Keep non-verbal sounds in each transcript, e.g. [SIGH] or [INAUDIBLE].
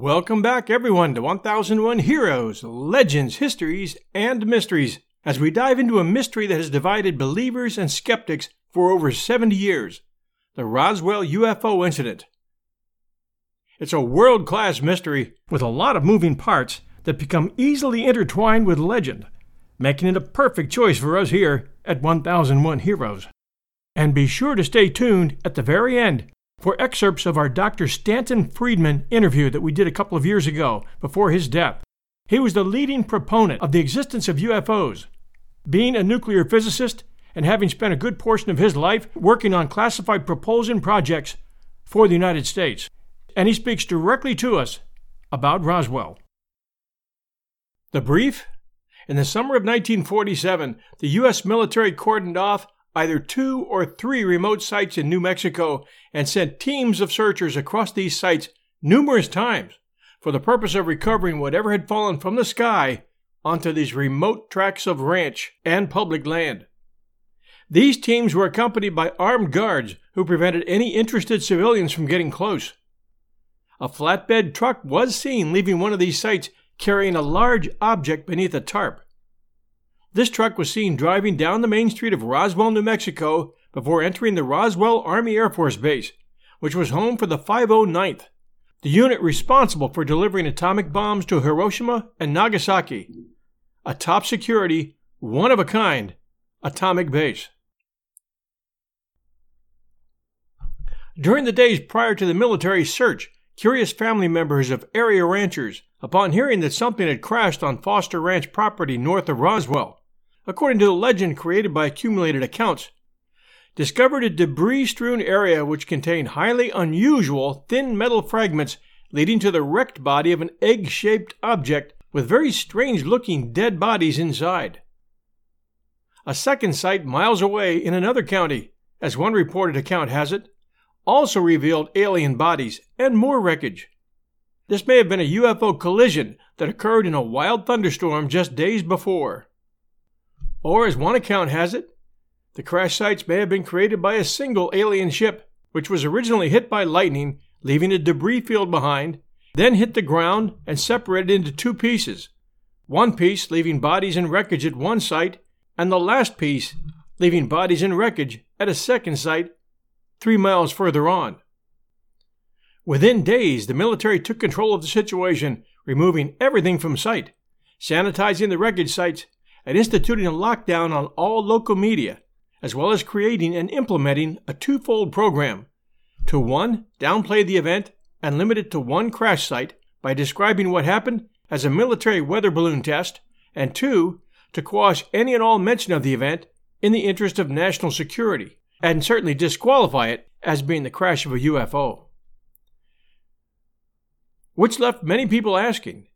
Welcome back, everyone, to 1001 Heroes, Legends, Histories, and Mysteries, as we dive into a mystery that has divided believers and skeptics for over 70 years the Roswell UFO incident. It's a world class mystery with a lot of moving parts that become easily intertwined with legend, making it a perfect choice for us here at 1001 Heroes. And be sure to stay tuned at the very end for excerpts of our Dr. Stanton Friedman interview that we did a couple of years ago before his death. He was the leading proponent of the existence of UFOs. Being a nuclear physicist and having spent a good portion of his life working on classified propulsion projects for the United States. And he speaks directly to us about Roswell. The brief? In the summer of 1947, the U.S. military cordoned off either two or three remote sites in New Mexico and sent teams of searchers across these sites numerous times for the purpose of recovering whatever had fallen from the sky onto these remote tracts of ranch and public land. These teams were accompanied by armed guards who prevented any interested civilians from getting close. A flatbed truck was seen leaving one of these sites carrying a large object beneath a tarp. This truck was seen driving down the main street of Roswell, New Mexico, before entering the Roswell Army Air Force Base, which was home for the 509th, the unit responsible for delivering atomic bombs to Hiroshima and Nagasaki, a top security, one of a kind atomic base. During the days prior to the military search, curious family members of area ranchers, upon hearing that something had crashed on Foster Ranch property north of Roswell, according to the legend created by accumulated accounts, discovered a debris strewn area which contained highly unusual thin metal fragments leading to the wrecked body of an egg shaped object with very strange looking dead bodies inside. A second site miles away in another county, as one reported account has it, also revealed alien bodies and more wreckage. This may have been a UFO collision that occurred in a wild thunderstorm just days before. Or, as one account has it, the crash sites may have been created by a single alien ship, which was originally hit by lightning, leaving a debris field behind, then hit the ground and separated into two pieces. One piece leaving bodies and wreckage at one site, and the last piece leaving bodies and wreckage at a second site three miles further on. Within days, the military took control of the situation, removing everything from sight, sanitizing the wreckage sites, and instituting a lockdown on all local media, as well as creating and implementing a twofold program to one, downplay the event and limit it to one crash site by describing what happened as a military weather balloon test, and two, to quash any and all mention of the event in the interest of national security, and certainly disqualify it as being the crash of a UFO. Which left many people asking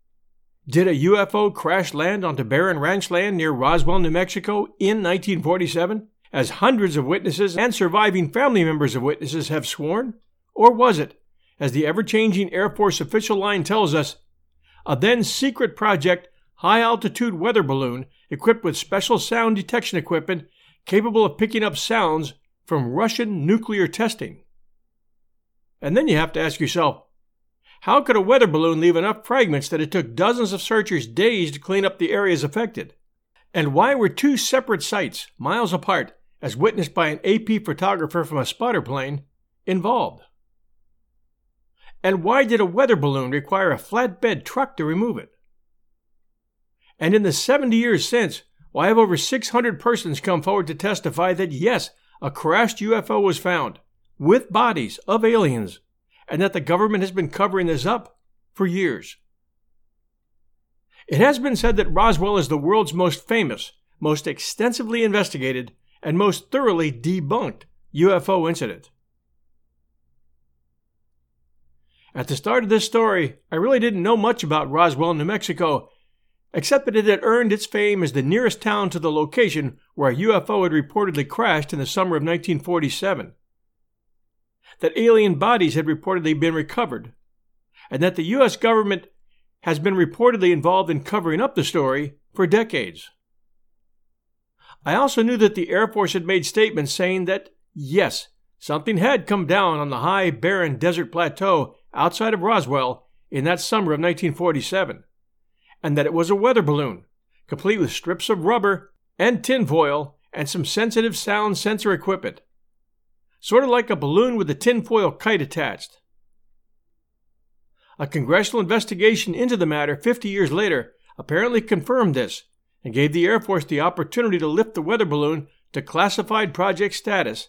did a UFO crash land onto barren ranch land near Roswell, New Mexico in 1947, as hundreds of witnesses and surviving family members of witnesses have sworn? Or was it, as the ever changing Air Force official line tells us, a then secret project high altitude weather balloon equipped with special sound detection equipment capable of picking up sounds from Russian nuclear testing. And then you have to ask yourself how could a weather balloon leave enough fragments that it took dozens of searchers days to clean up the areas affected? And why were two separate sites, miles apart, as witnessed by an AP photographer from a spotter plane, involved? And why did a weather balloon require a flatbed truck to remove it? And in the 70 years since, why have over 600 persons come forward to testify that yes, a crashed UFO was found with bodies of aliens and that the government has been covering this up for years. It has been said that Roswell is the world's most famous, most extensively investigated, and most thoroughly debunked UFO incident. At the start of this story, I really didn't know much about Roswell, New Mexico, except that it had earned its fame as the nearest town to the location where a UFO had reportedly crashed in the summer of 1947 that alien bodies had reportedly been recovered, and that the U.S. government has been reportedly involved in covering up the story for decades. I also knew that the Air Force had made statements saying that, yes, something had come down on the high, barren desert plateau outside of Roswell in that summer of 1947, and that it was a weather balloon, complete with strips of rubber and tinfoil and some sensitive sound sensor equipment sort of like a balloon with a tinfoil kite attached. A congressional investigation into the matter 50 years later apparently confirmed this and gave the Air Force the opportunity to lift the weather balloon to classified project status.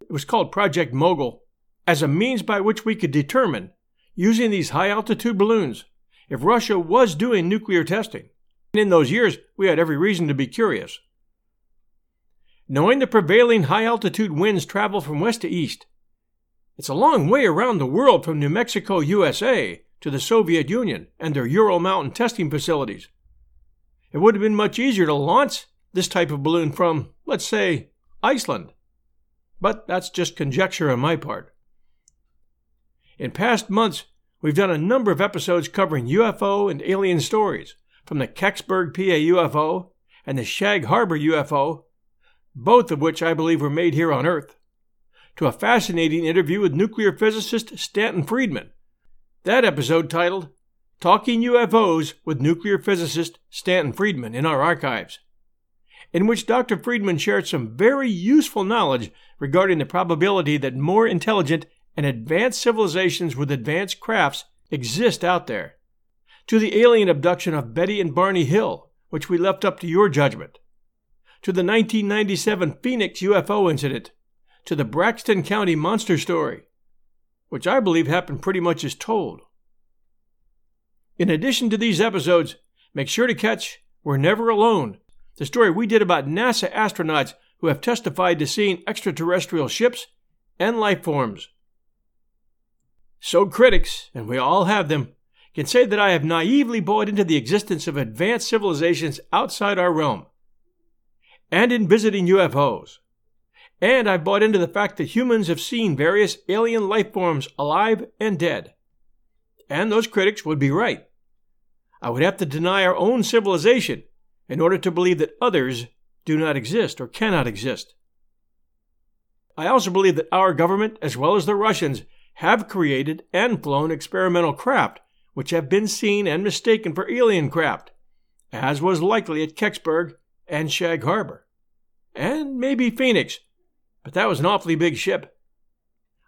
It was called Project Mogul, as a means by which we could determine, using these high altitude balloons, if Russia was doing nuclear testing. And In those years, we had every reason to be curious. Knowing the prevailing high altitude winds travel from west to east, it's a long way around the world from New Mexico, USA, to the Soviet Union and their Ural Mountain testing facilities. It would have been much easier to launch this type of balloon from, let's say, Iceland. But that's just conjecture on my part. In past months, we've done a number of episodes covering UFO and alien stories, from the Kecksburg, PA UFO and the Shag Harbor UFO both of which I believe were made here on Earth, to a fascinating interview with nuclear physicist Stanton Friedman. That episode titled Talking UFOs with nuclear physicist Stanton Friedman in our archives, in which Dr. Friedman shared some very useful knowledge regarding the probability that more intelligent and advanced civilizations with advanced crafts exist out there, to the alien abduction of Betty and Barney Hill, which we left up to your judgment to the 1997 Phoenix UFO incident, to the Braxton County monster story, which I believe happened pretty much as told. In addition to these episodes, make sure to catch We're Never Alone, the story we did about NASA astronauts who have testified to seeing extraterrestrial ships and life forms. So critics, and we all have them, can say that I have naively bought into the existence of advanced civilizations outside our realm and in visiting UFOs. And I've bought into the fact that humans have seen various alien life forms alive and dead. And those critics would be right. I would have to deny our own civilization in order to believe that others do not exist or cannot exist. I also believe that our government, as well as the Russians, have created and flown experimental craft which have been seen and mistaken for alien craft, as was likely at Kecksburg and Shag Harbor. And maybe Phoenix, but that was an awfully big ship.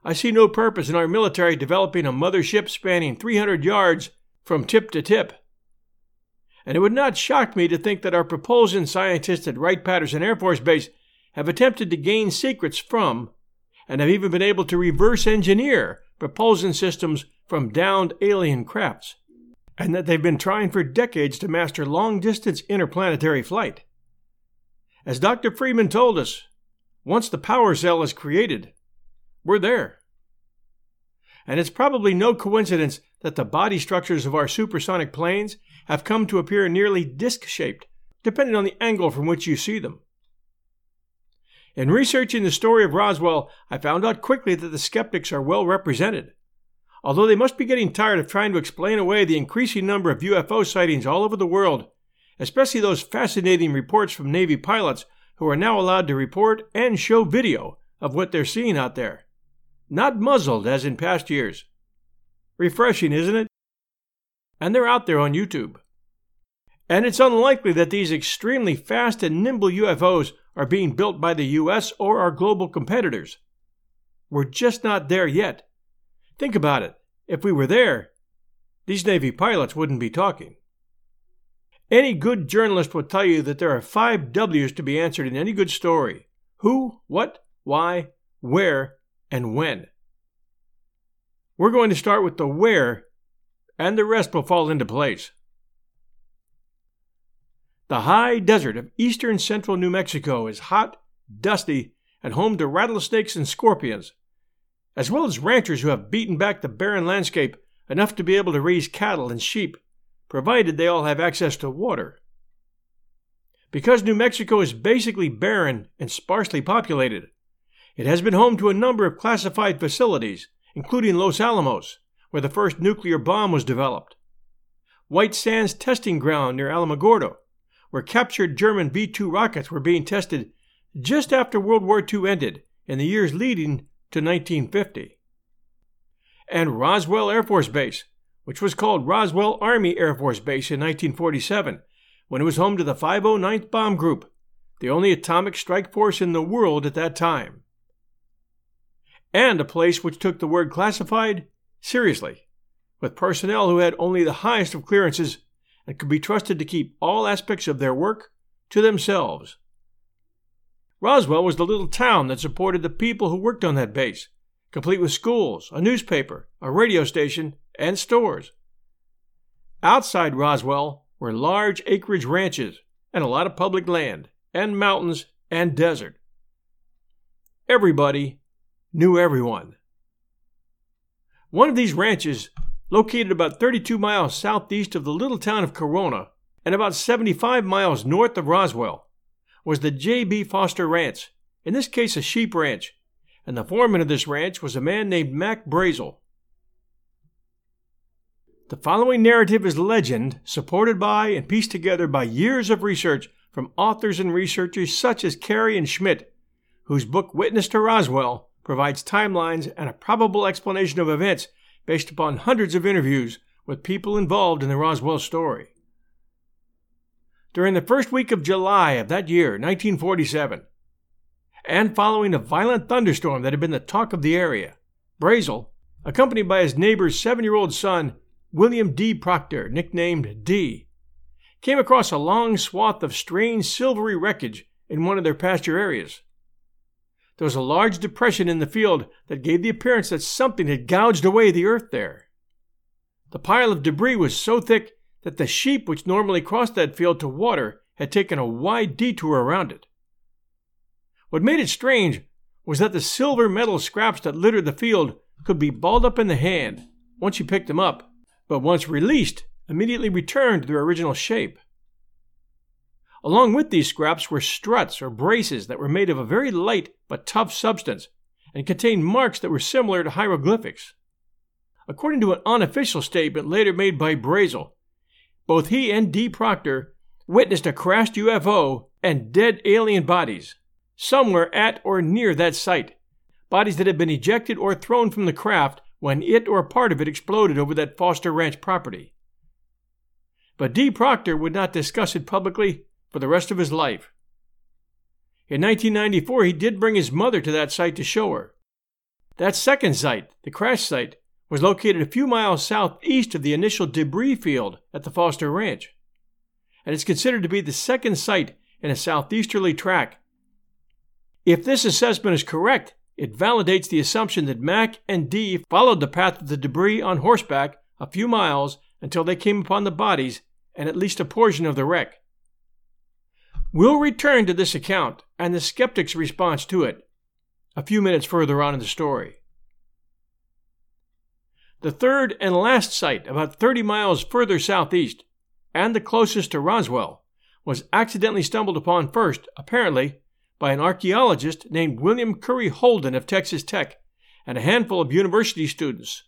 I see no purpose in our military developing a mother ship spanning 300 yards from tip to tip. And it would not shock me to think that our propulsion scientists at Wright Patterson Air Force Base have attempted to gain secrets from, and have even been able to reverse engineer propulsion systems from downed alien crafts, and that they've been trying for decades to master long distance interplanetary flight. As Dr. Friedman told us, once the power cell is created, we're there. And it's probably no coincidence that the body structures of our supersonic planes have come to appear nearly disc shaped, depending on the angle from which you see them. In researching the story of Roswell, I found out quickly that the skeptics are well represented. Although they must be getting tired of trying to explain away the increasing number of UFO sightings all over the world, especially those fascinating reports from Navy pilots who are now allowed to report and show video of what they're seeing out there. Not muzzled as in past years. Refreshing, isn't it? And they're out there on YouTube. And it's unlikely that these extremely fast and nimble UFOs are being built by the US or our global competitors. We're just not there yet. Think about it. If we were there, these Navy pilots wouldn't be talking. Any good journalist will tell you that there are five W's to be answered in any good story who, what, why, where, and when. We're going to start with the where, and the rest will fall into place. The high desert of eastern central New Mexico is hot, dusty, and home to rattlesnakes and scorpions, as well as ranchers who have beaten back the barren landscape enough to be able to raise cattle and sheep provided they all have access to water. Because New Mexico is basically barren and sparsely populated, it has been home to a number of classified facilities, including Los Alamos, where the first nuclear bomb was developed, White Sands Testing Ground near Alamogordo, where captured German V 2 rockets were being tested just after World War II ended in the years leading to 1950, and Roswell Air Force Base, which was called Roswell Army Air Force Base in 1947, when it was home to the 509th Bomb Group, the only atomic strike force in the world at that time. And a place which took the word classified seriously, with personnel who had only the highest of clearances and could be trusted to keep all aspects of their work to themselves. Roswell was the little town that supported the people who worked on that base, complete with schools, a newspaper, a radio station, and stores. Outside Roswell were large acreage ranches and a lot of public land, and mountains and desert. Everybody knew everyone. One of these ranches, located about 32 miles southeast of the little town of Corona and about 75 miles north of Roswell, was the J.B. Foster Ranch, in this case a sheep ranch, and the foreman of this ranch was a man named Mac Brazel. The following narrative is legend, supported by and pieced together by years of research from authors and researchers such as Carey and Schmitt, whose book Witness to Roswell provides timelines and a probable explanation of events based upon hundreds of interviews with people involved in the Roswell story. During the first week of July of that year, 1947, and following a violent thunderstorm that had been the talk of the area, Brazel, accompanied by his neighbor's seven year old son, William D. Proctor, nicknamed D, came across a long swath of strange silvery wreckage in one of their pasture areas. There was a large depression in the field that gave the appearance that something had gouged away the earth there. The pile of debris was so thick that the sheep which normally crossed that field to water had taken a wide detour around it. What made it strange was that the silver metal scraps that littered the field could be balled up in the hand once you picked them up but once released, immediately returned to their original shape. Along with these scraps were struts or braces that were made of a very light but tough substance and contained marks that were similar to hieroglyphics. According to an unofficial statement later made by Brazel, both he and D. Proctor witnessed a crashed UFO and dead alien bodies somewhere at or near that site, bodies that had been ejected or thrown from the craft when it or part of it exploded over that Foster Ranch property. But D. Proctor would not discuss it publicly for the rest of his life. In 1994, he did bring his mother to that site to show her. That second site, the crash site, was located a few miles southeast of the initial debris field at the Foster Ranch, and is considered to be the second site in a southeasterly track. If this assessment is correct, it validates the assumption that Mac and Dee followed the path of the debris on horseback a few miles until they came upon the bodies and at least a portion of the wreck. We'll return to this account and the skeptic's response to it a few minutes further on in the story. The third and last site, about 30 miles further southeast, and the closest to Roswell, was accidentally stumbled upon first, apparently, by an archaeologist named William Curry Holden of Texas Tech and a handful of university students.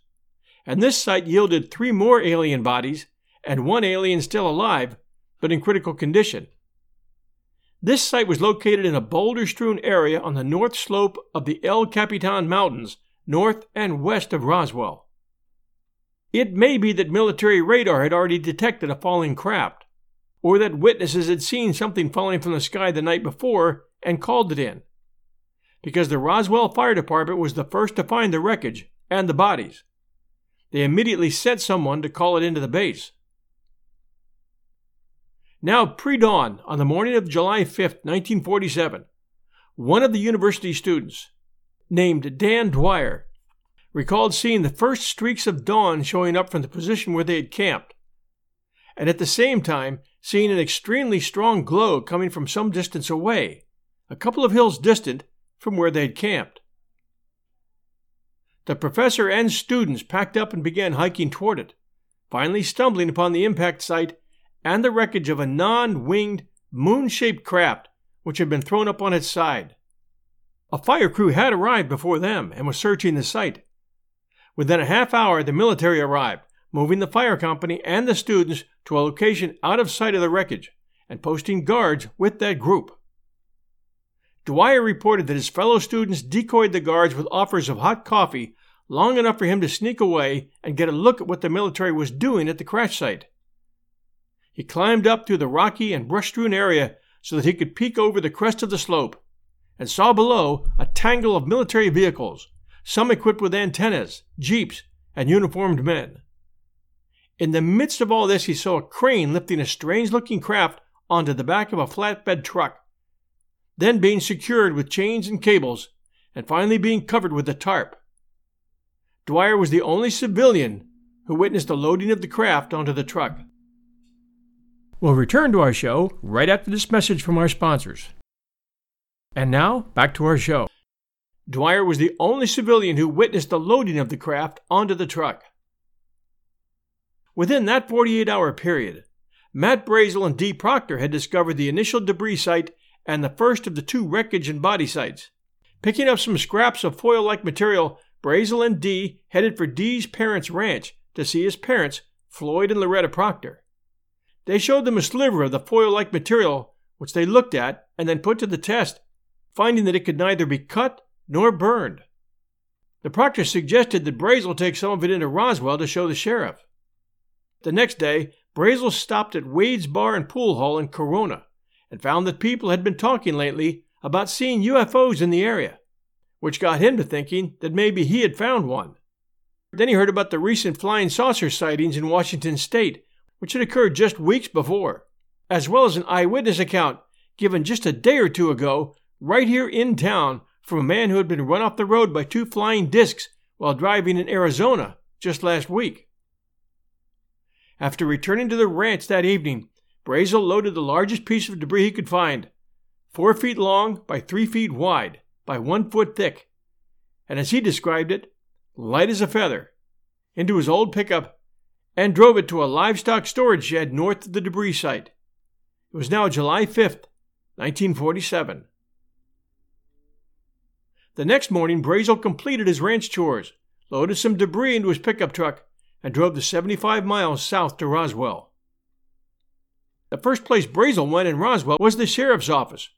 And this site yielded three more alien bodies and one alien still alive, but in critical condition. This site was located in a boulder strewn area on the north slope of the El Capitan Mountains, north and west of Roswell. It may be that military radar had already detected a falling craft, or that witnesses had seen something falling from the sky the night before and called it in. Because the Roswell Fire Department was the first to find the wreckage and the bodies. They immediately sent someone to call it into the base. Now, pre dawn, on the morning of July 5, 1947, one of the university students, named Dan Dwyer, recalled seeing the first streaks of dawn showing up from the position where they had camped, and at the same time seeing an extremely strong glow coming from some distance away, a couple of hills distant from where they had camped. The professor and students packed up and began hiking toward it, finally stumbling upon the impact site and the wreckage of a non winged, moon shaped craft which had been thrown up on its side. A fire crew had arrived before them and was searching the site. Within a half hour, the military arrived, moving the fire company and the students to a location out of sight of the wreckage and posting guards with that group. Dwyer reported that his fellow students decoyed the guards with offers of hot coffee long enough for him to sneak away and get a look at what the military was doing at the crash site. He climbed up through the rocky and brush strewn area so that he could peek over the crest of the slope and saw below a tangle of military vehicles, some equipped with antennas, jeeps, and uniformed men. In the midst of all this, he saw a crane lifting a strange looking craft onto the back of a flatbed truck, then being secured with chains and cables, and finally being covered with a tarp. Dwyer was the only civilian who witnessed the loading of the craft onto the truck. We'll return to our show right after this message from our sponsors. And now, back to our show. Dwyer was the only civilian who witnessed the loading of the craft onto the truck. Within that 48 hour period, Mac Brazel and Dee Proctor had discovered the initial debris site and the first of the two wreckage and body sites. Picking up some scraps of foil like material, Brazel and Dee headed for Dee's parents' ranch to see his parents, Floyd and Loretta Proctor. They showed them a sliver of the foil like material, which they looked at and then put to the test, finding that it could neither be cut nor burned. The proctor suggested that Brazel take some of it into Roswell to show the sheriff. The next day, Brazel stopped at Wade's Bar and Pool Hall in Corona and found that people had been talking lately about seeing UFOs in the area, which got him to thinking that maybe he had found one. Then he heard about the recent flying saucer sightings in Washington state which had occurred just weeks before, as well as an eyewitness account given just a day or two ago, right here in town, from a man who had been run off the road by two flying discs while driving in Arizona just last week. After returning to the ranch that evening, Brazel loaded the largest piece of debris he could find, four feet long by three feet wide by one foot thick, and as he described it, light as a feather, into his old pickup and drove it to a livestock storage shed north of the debris site. It was now July 5th, 1947. The next morning, Brazel completed his ranch chores, loaded some debris into his pickup truck, and drove the 75 miles south to Roswell. The first place Brazel went in Roswell was the sheriff's office,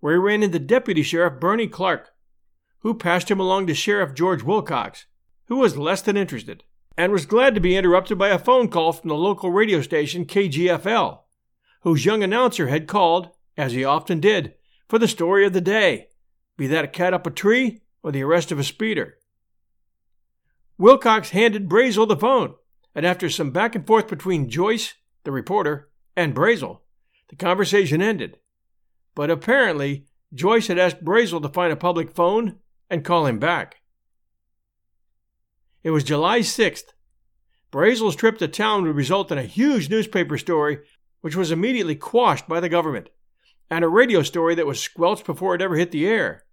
where he ran into Deputy Sheriff Bernie Clark, who passed him along to Sheriff George Wilcox, who was less than interested and was glad to be interrupted by a phone call from the local radio station KGFL, whose young announcer had called, as he often did, for the story of the day, be that a cat up a tree or the arrest of a speeder. Wilcox handed Brazel the phone, and after some back and forth between Joyce, the reporter, and Brazel, the conversation ended. But apparently, Joyce had asked Brazel to find a public phone and call him back. It was July 6th. Brazel's trip to town would result in a huge newspaper story, which was immediately quashed by the government, and a radio story that was squelched before it ever hit the air.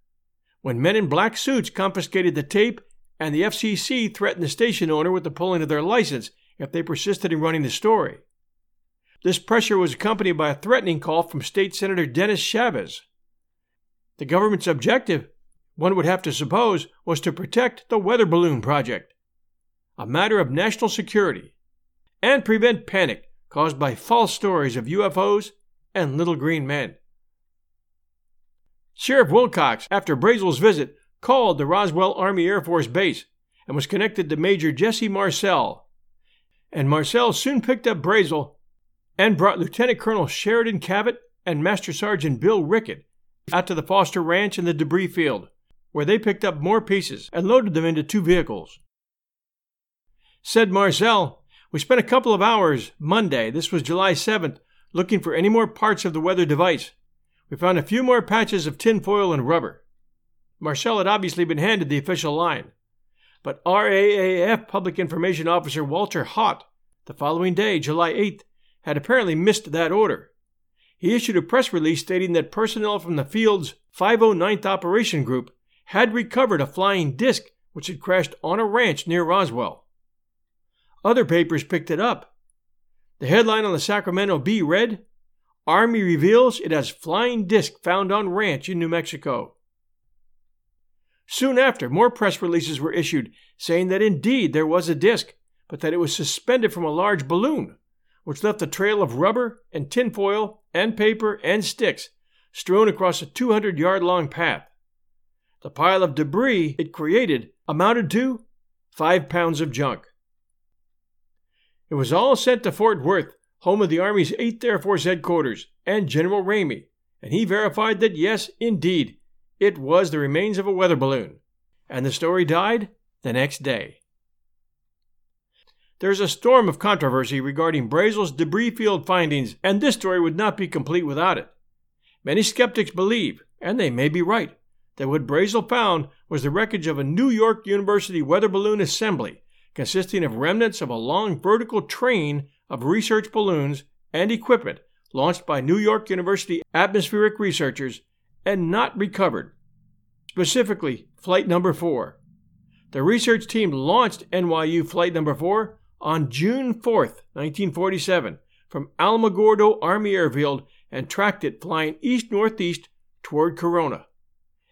When men in black suits confiscated the tape, and the FCC threatened the station owner with the pulling of their license if they persisted in running the story. This pressure was accompanied by a threatening call from State Senator Dennis Chavez. The government's objective, one would have to suppose, was to protect the weather balloon project a matter of national security, and prevent panic caused by false stories of UFOs and little green men. Sheriff Wilcox, after Brazel's visit, called the Roswell Army Air Force Base and was connected to Major Jesse Marcel. And Marcel soon picked up Brazel and brought Lieutenant Colonel Sheridan Cavitt and Master Sergeant Bill Rickett out to the Foster Ranch and the debris field, where they picked up more pieces and loaded them into two vehicles. Said Marcel, We spent a couple of hours Monday, this was July 7th, looking for any more parts of the weather device. We found a few more patches of tinfoil and rubber. Marcel had obviously been handed the official line. But RAAF Public Information Officer Walter Haut, the following day, July 8th, had apparently missed that order. He issued a press release stating that personnel from the field's 509th Operation Group had recovered a flying disc which had crashed on a ranch near Roswell. Other papers picked it up. The headline on the Sacramento Bee read Army reveals it has flying disc found on ranch in New Mexico. Soon after, more press releases were issued saying that indeed there was a disc, but that it was suspended from a large balloon, which left a trail of rubber and tinfoil and paper and sticks strewn across a 200 yard long path. The pile of debris it created amounted to five pounds of junk. It was all sent to Fort Worth, home of the Army's 8th Air Force headquarters, and General Ramey, and he verified that yes, indeed, it was the remains of a weather balloon. And the story died the next day. There's a storm of controversy regarding Brazel's debris field findings, and this story would not be complete without it. Many skeptics believe, and they may be right, that what Brazel found was the wreckage of a New York University weather balloon assembly consisting of remnants of a long vertical train of research balloons and equipment launched by New York University atmospheric researchers and not recovered, specifically Flight Number 4. The research team launched NYU Flight Number 4 on June 4, 1947, from Alamogordo Army Airfield and tracked it flying east northeast toward Corona.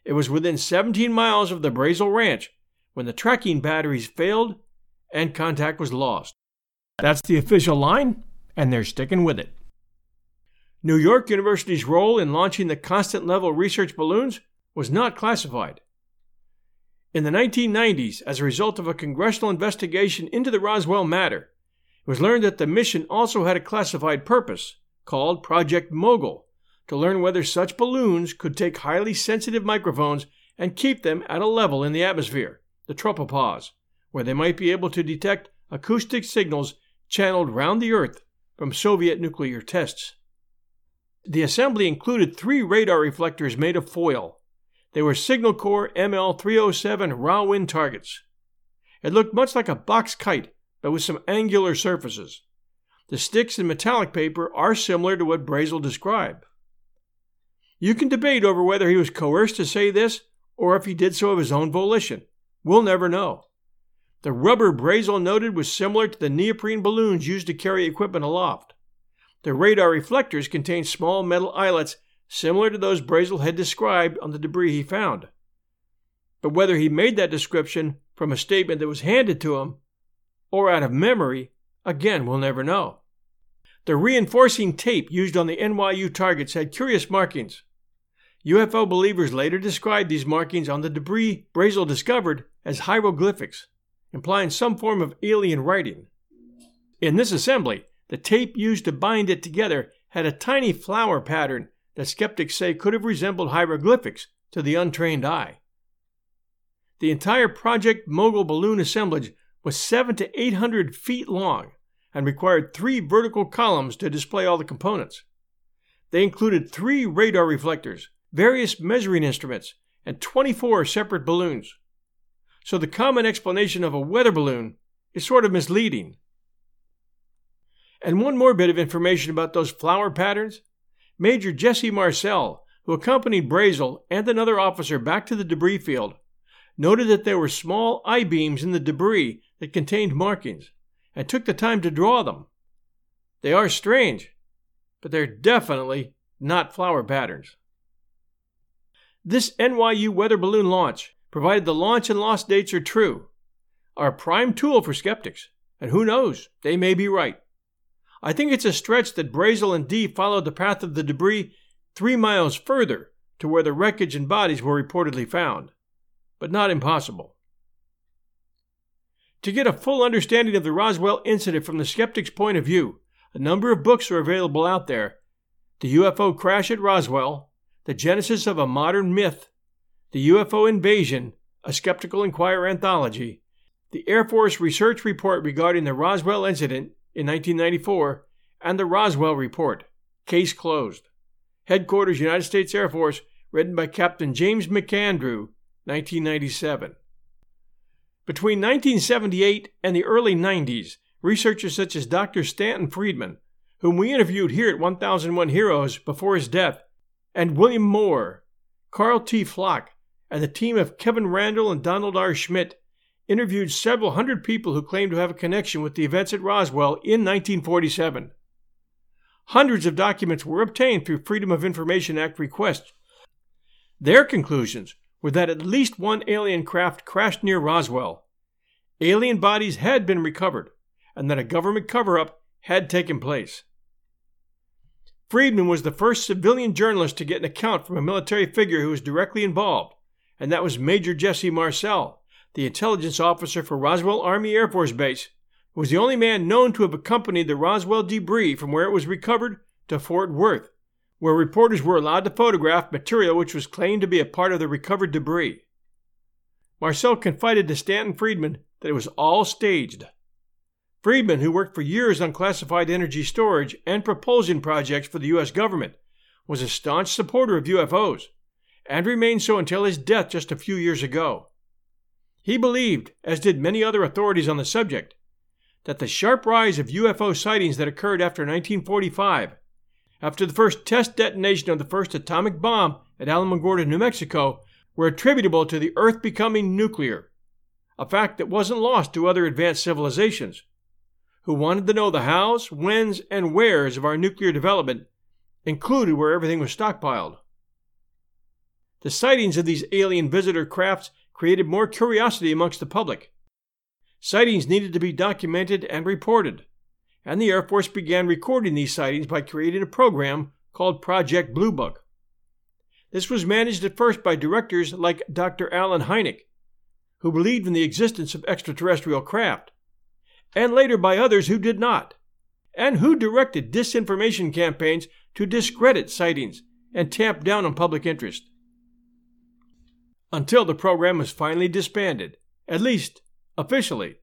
It was within 17 miles of the Brazel Ranch when the tracking batteries failed and contact was lost. That's the official line, and they're sticking with it. New York University's role in launching the constant level research balloons was not classified. In the 1990s, as a result of a congressional investigation into the Roswell matter, it was learned that the mission also had a classified purpose, called Project Mogul, to learn whether such balloons could take highly sensitive microphones and keep them at a level in the atmosphere, the tropopause, where they might be able to detect acoustic signals channeled round the Earth from Soviet nuclear tests. The assembly included three radar reflectors made of foil. They were Signal Corps ML 307 rawin targets. It looked much like a box kite, but with some angular surfaces. The sticks and metallic paper are similar to what Brazel described. You can debate over whether he was coerced to say this or if he did so of his own volition. We'll never know. The rubber Brazel noted was similar to the neoprene balloons used to carry equipment aloft. The radar reflectors contained small metal eyelets similar to those Brazel had described on the debris he found. But whether he made that description from a statement that was handed to him or out of memory, again, we'll never know. The reinforcing tape used on the NYU targets had curious markings. UFO believers later described these markings on the debris Brazel discovered as hieroglyphics implying some form of alien writing. In this assembly, the tape used to bind it together had a tiny flower pattern that skeptics say could have resembled hieroglyphics to the untrained eye. The entire Project Mogul balloon assemblage was 7 to 800 feet long and required three vertical columns to display all the components. They included three radar reflectors, various measuring instruments, and 24 separate balloons so the common explanation of a weather balloon is sort of misleading. And one more bit of information about those flower patterns. Major Jesse Marcel, who accompanied Brazel and another officer back to the debris field, noted that there were small I beams in the debris that contained markings and took the time to draw them. They are strange, but they're definitely not flower patterns. This NYU weather balloon launch provided the launch and loss dates are true, are a prime tool for skeptics. And who knows, they may be right. I think it's a stretch that Brazel and Dee followed the path of the debris three miles further to where the wreckage and bodies were reportedly found, but not impossible. To get a full understanding of the Roswell incident from the skeptic's point of view, a number of books are available out there The UFO Crash at Roswell, The Genesis of a Modern Myth, The UFO Invasion, a Skeptical Inquirer anthology, the Air Force Research Report regarding the Roswell incident in 1994, and the Roswell Report, Case Closed. Headquarters United States Air Force, written by Captain James McAndrew, 1997. Between 1978 and the early 90s, researchers such as Dr. Stanton Friedman, whom we interviewed here at 1001 Heroes before his death, and William Moore, Karl T. Pflock, and the team of Kevin Randle and Donald R. Schmitt interviewed several hundred people who claimed to have a connection with the events at Roswell in 1947. Hundreds of documents were obtained through Freedom of Information Act requests. Their conclusions were that at least one alien craft crashed near Roswell. Alien bodies had been recovered, and that a government cover up had taken place. Friedman was the first civilian journalist to get an account from a military figure who was directly involved, and that was Major Jesse Marcel, the intelligence officer for Roswell Army Air Force Base, who was the only man known to have accompanied the Roswell debris from where it was recovered to Fort Worth, where reporters were allowed to photograph material which was claimed to be a part of the recovered debris. Marcel confided to Stanton Friedman that it was all staged. Friedman, who worked for years on classified energy storage and propulsion projects for the U.S. government, was a staunch supporter of UFOs and remained so until his death just a few years ago. He believed, as did many other authorities on the subject, that the sharp rise of UFO sightings that occurred after 1945, after the first test detonation of the first atomic bomb at Alamogordo, New Mexico, were attributable to the Earth becoming nuclear, a fact that wasn't lost to other advanced civilizations, who wanted to know the hows, whens, and wheres of our nuclear development, included where everything was stockpiled. The sightings of these alien visitor crafts created more curiosity amongst the public. Sightings needed to be documented and reported, and the Air Force began recording these sightings by creating a program called Project Blue Book. This was managed at first by directors like Dr. Allen Hynek, who believed in the existence of extraterrestrial craft, and later by others who did not, and who directed disinformation campaigns to discredit sightings and tamp down on public interest until the program was finally disbanded, at least officially.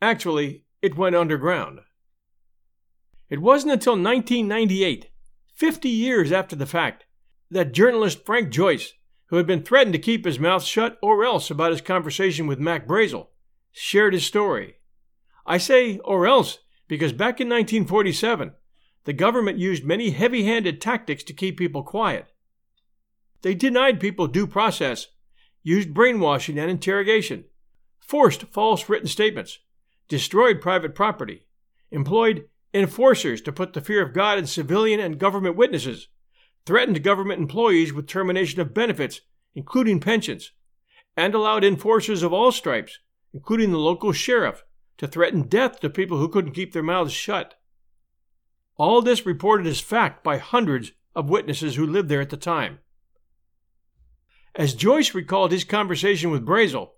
Actually, it went underground. It wasn't until 1998, 50 years after the fact, that journalist Frank Joyce, who had been threatened to keep his mouth shut or else about his conversation with Mac Brazel, shared his story. I say or else because back in 1947, the government used many heavy handed tactics to keep people quiet. They denied people due process used brainwashing and interrogation, forced false written statements, destroyed private property, employed enforcers to put the fear of God in civilian and government witnesses, threatened government employees with termination of benefits, including pensions, and allowed enforcers of all stripes, including the local sheriff, to threaten death to people who couldn't keep their mouths shut. All this reported as fact by hundreds of witnesses who lived there at the time. As Joyce recalled his conversation with Brazel,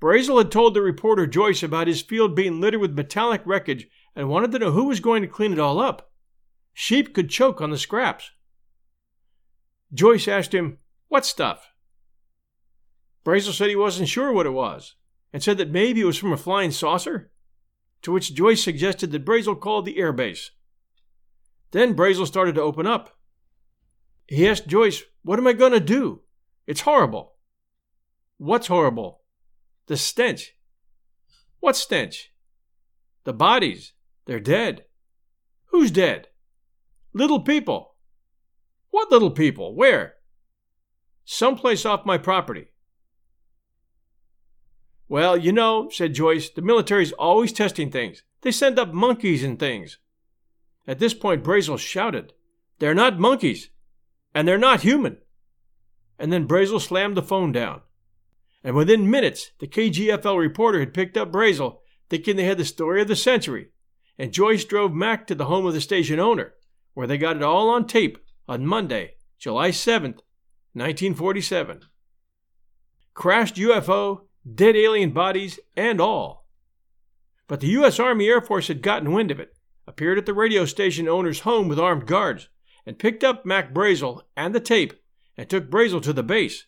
Brazel had told the reporter Joyce about his field being littered with metallic wreckage and wanted to know who was going to clean it all up. Sheep could choke on the scraps. Joyce asked him, What stuff? Brazel said he wasn't sure what it was and said that maybe it was from a flying saucer, to which Joyce suggested that Brazel call the airbase. Then Brazel started to open up. He asked Joyce, What am I going to do? It's horrible. What's horrible? The stench. What stench? The bodies. They're dead. Who's dead? Little people. What little people? Where? Someplace off my property. Well, you know, said Joyce, the military's always testing things. They send up monkeys and things. At this point, Brazel shouted, They're not monkeys, and they're not human and then Brazel slammed the phone down. And within minutes, the KGFL reporter had picked up Brazel, thinking they had the story of the century, and Joyce drove Mac to the home of the station owner, where they got it all on tape on Monday, July 7th, 1947. Crashed UFO, dead alien bodies, and all. But the U.S. Army Air Force had gotten wind of it, appeared at the radio station owner's home with armed guards, and picked up Mac Brazel and the tape and took Brazel to the base,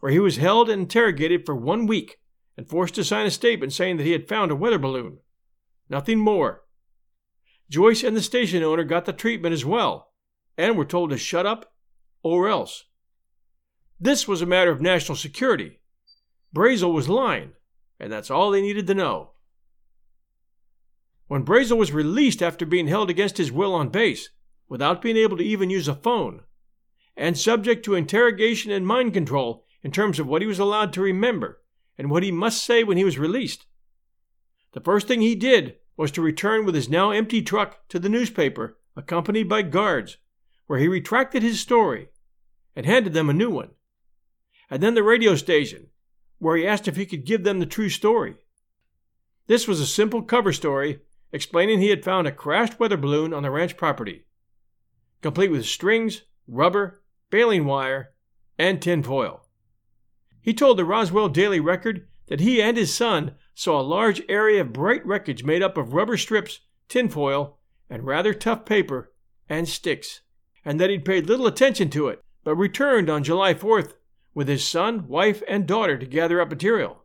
where he was held and interrogated for one week and forced to sign a statement saying that he had found a weather balloon. Nothing more. Joyce and the station owner got the treatment as well, and were told to shut up or else. This was a matter of national security. Brazel was lying, and that's all they needed to know. When Brazel was released after being held against his will on base, without being able to even use a phone, and subject to interrogation and mind control in terms of what he was allowed to remember and what he must say when he was released, the first thing he did was to return with his now empty truck to the newspaper, accompanied by guards, where he retracted his story and handed them a new one. And then the radio station, where he asked if he could give them the true story. This was a simple cover story explaining he had found a crashed weather balloon on the ranch property, complete with strings, rubber, baling wire, and tin foil. He told the Roswell Daily Record that he and his son saw a large area of bright wreckage made up of rubber strips, tinfoil, and rather tough paper and sticks, and that he'd paid little attention to it, but returned on July 4th with his son, wife, and daughter to gather up material.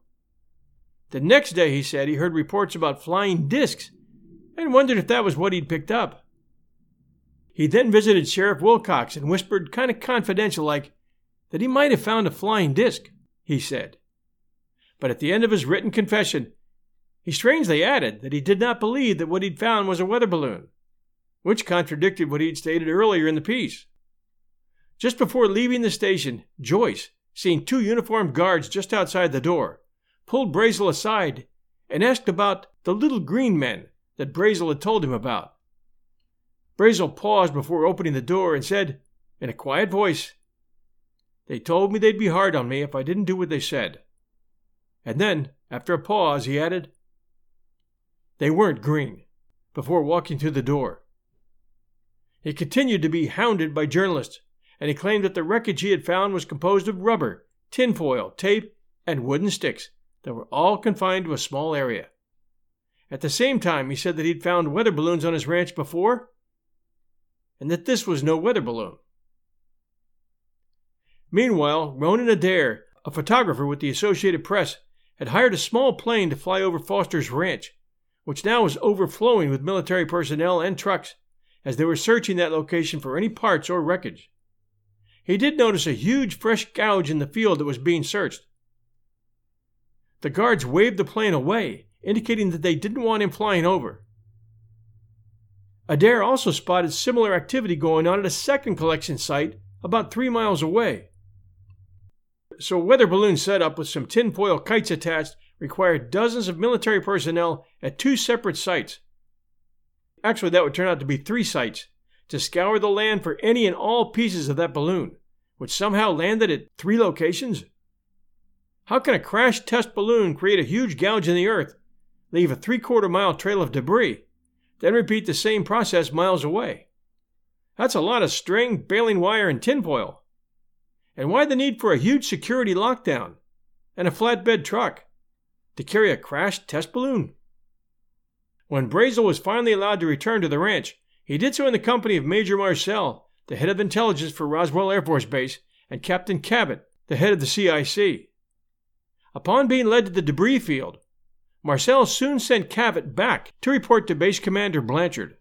The next day, he said, he heard reports about flying discs and wondered if that was what he'd picked up. He then visited Sheriff Wilcox and whispered, kind of confidential like, that he might have found a flying disc, he said but at the end of his written confession, he strangely added that he did not believe that what he'd found was a weather balloon, which contradicted what he'd stated earlier in the piece. Just before leaving the station, Joyce, seeing two uniformed guards just outside the door, pulled Brazel aside and asked about the little green men that Brazel had told him about. Brazel paused before opening the door and said, in a quiet voice, They told me they'd be hard on me if I didn't do what they said. And then, after a pause, he added, They weren't green, before walking to the door. He continued to be hounded by journalists, and he claimed that the wreckage he had found was composed of rubber, tinfoil, tape, and wooden sticks that were all confined to a small area. At the same time, he said that he'd found weather balloons on his ranch before, and that this was no weather balloon. Meanwhile, Robin Adair, a photographer with the Associated Press, had hired a small plane to fly over Foster's ranch, which now was overflowing with military personnel and trucks as they were searching that location for any parts or wreckage. He did notice a huge fresh gouge in the field that was being searched. The guards waved the plane away, indicating that they didn't want him flying over. Adair also spotted similar activity going on at a second collection site about three miles away. So weather balloon setup with some tinfoil kites attached required dozens of military personnel at two separate sites. Actually, that would turn out to be three sites to scour the land for any and all pieces of that balloon, which somehow landed at three locations. How can a crashed test balloon create a huge gouge in the earth, leave a three quarter mile trail of debris, then repeat the same process miles away? That's a lot of string, baling wire, and tinfoil. And why the need for a huge security lockdown and a flatbed truck to carry a crashed test balloon? When Brazel was finally allowed to return to the ranch, he did so in the company of Major Marcel, the head of intelligence for Roswell Air Force Base, and Captain Cavitt, the head of the CIC. Upon being led to the debris field, Marcel soon sent Cavitt back to report to Base Commander Blanchard.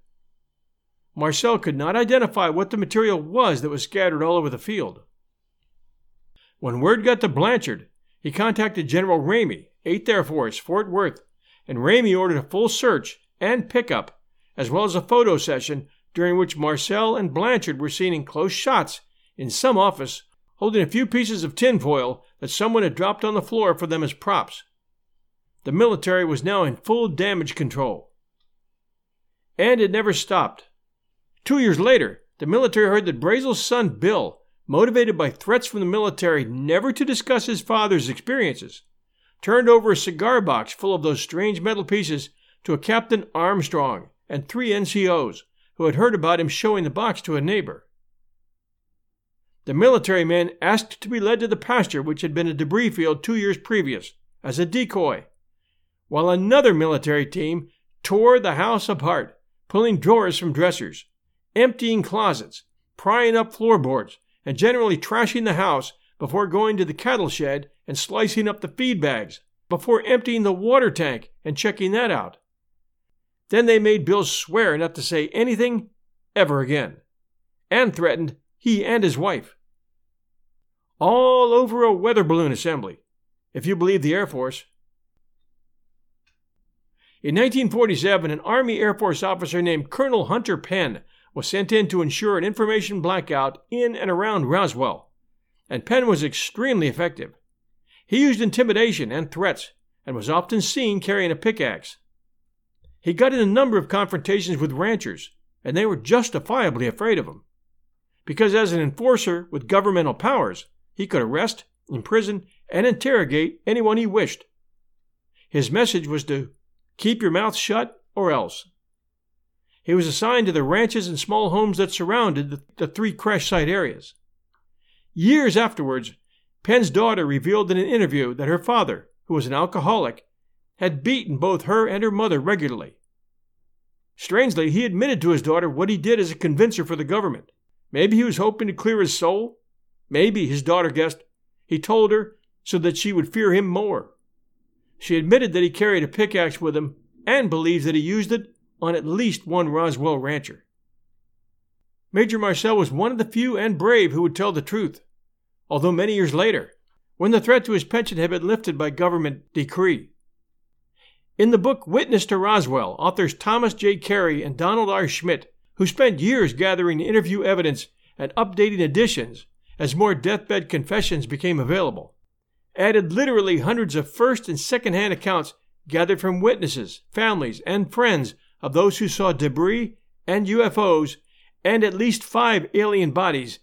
Marcel could not identify what the material was that was scattered all over the field. When word got to Blanchard, he contacted General Ramey, 8th Air Force, Fort Worth, and Ramey ordered a full search and pickup, as well as a photo session during which Marcel and Blanchard were seen in close shots in some office holding a few pieces of tinfoil that someone had dropped on the floor for them as props. The military was now in full damage control. And it never stopped. Two years later, the military heard that Brazel's son Bill motivated by threats from the military never to discuss his father's experiences, turned over a cigar box full of those strange metal pieces to a Captain Armstrong and three NCOs who had heard about him showing the box to a neighbor. The military men asked to be led to the pasture which had been a debris field two years previous as a decoy, while another military team tore the house apart, pulling drawers from dressers, emptying closets, prying up floorboards, and generally trashing the house before going to the cattle shed and slicing up the feed bags, before emptying the water tank and checking that out. Then they made Bill swear not to say anything ever again, and threatened he and his wife. All over a weather balloon assembly, if you believe the Air Force. In 1947, an Army Air Force officer named Colonel Hunter Penn was sent in to ensure an information blackout in and around Roswell, and Penn was extremely effective. He used intimidation and threats and was often seen carrying a pickaxe. He got in a number of confrontations with ranchers, and they were justifiably afraid of him. Because as an enforcer with governmental powers, he could arrest, imprison, and interrogate anyone he wished. His message was to keep your mouth shut or else. He was assigned to the ranches and small homes that surrounded the, the three crash site areas. Years afterwards, Penn's daughter revealed in an interview that her father, who was an alcoholic, had beaten both her and her mother regularly. Strangely, he admitted to his daughter what he did as a convincer for the government. Maybe he was hoping to clear his soul. Maybe, his daughter guessed, he told her so that she would fear him more. She admitted that he carried a pickaxe with him and believes that he used it on at least one Roswell rancher. Major Marcel was one of the few and brave who would tell the truth, although many years later, when the threat to his pension had been lifted by government decree. In the book Witness to Roswell, authors Thomas J. Carey and Donald R. Schmitt, who spent years gathering interview evidence and updating editions as more deathbed confessions became available, added literally hundreds of first and second hand accounts gathered from witnesses, families, and friends of those who saw debris and UFOs and at least five alien bodies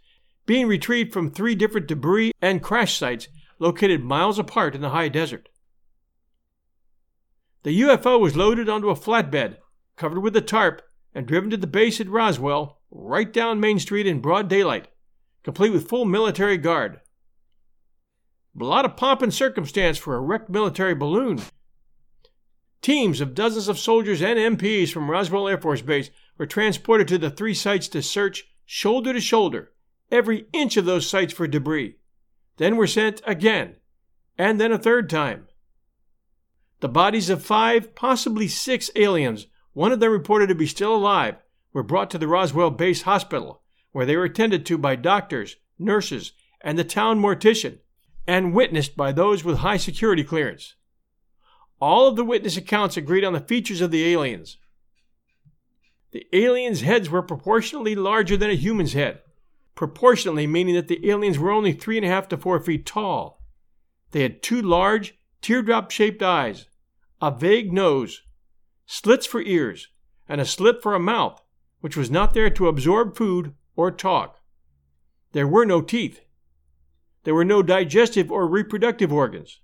being retrieved from three different debris and crash sites located miles apart in the high desert. The UFO was loaded onto a flatbed, covered with a tarp, and driven to the base at Roswell, right down Main Street in broad daylight, complete with full military guard. A lot of pomp and circumstance for a wrecked military balloon. Teams of dozens of soldiers and MPs from Roswell Air Force Base were transported to the three sites to search, shoulder to shoulder, every inch of those sites for debris. Then were sent again, and then a third time. The bodies of five, possibly six aliens, one of them reported to be still alive, were brought to the Roswell Base Hospital, where they were attended to by doctors, nurses, and the town mortician, and witnessed by those with high security clearance. All of the witness accounts agreed on the features of the aliens. The aliens' heads were proportionally larger than a human's head, proportionally meaning that the aliens were only three and a half to four feet tall. They had two large, teardrop shaped eyes, a vague nose, slits for ears, and a slit for a mouth, which was not there to absorb food or talk. There were no teeth. There were no digestive or reproductive organs.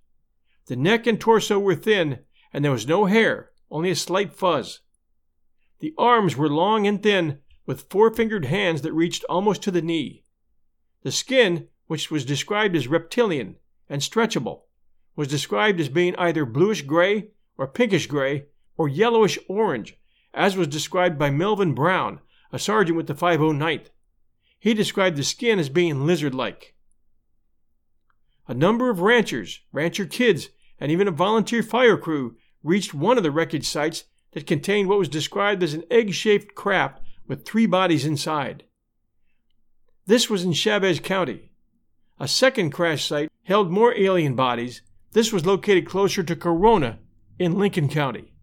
The neck and torso were thin, and there was no hair, only a slight fuzz. The arms were long and thin, with four fingered hands that reached almost to the knee. The skin, which was described as reptilian and stretchable, was described as being either bluish gray or pinkish gray or yellowish orange, as was described by Melvin Brown, a sergeant with the 509th. He described the skin as being lizard like. A number of ranchers, rancher kids, and even a volunteer fire crew reached one of the wreckage sites that contained what was described as an egg shaped craft with three bodies inside. This was in Chaves County. A second crash site held more alien bodies. This was located closer to Corona in Lincoln County.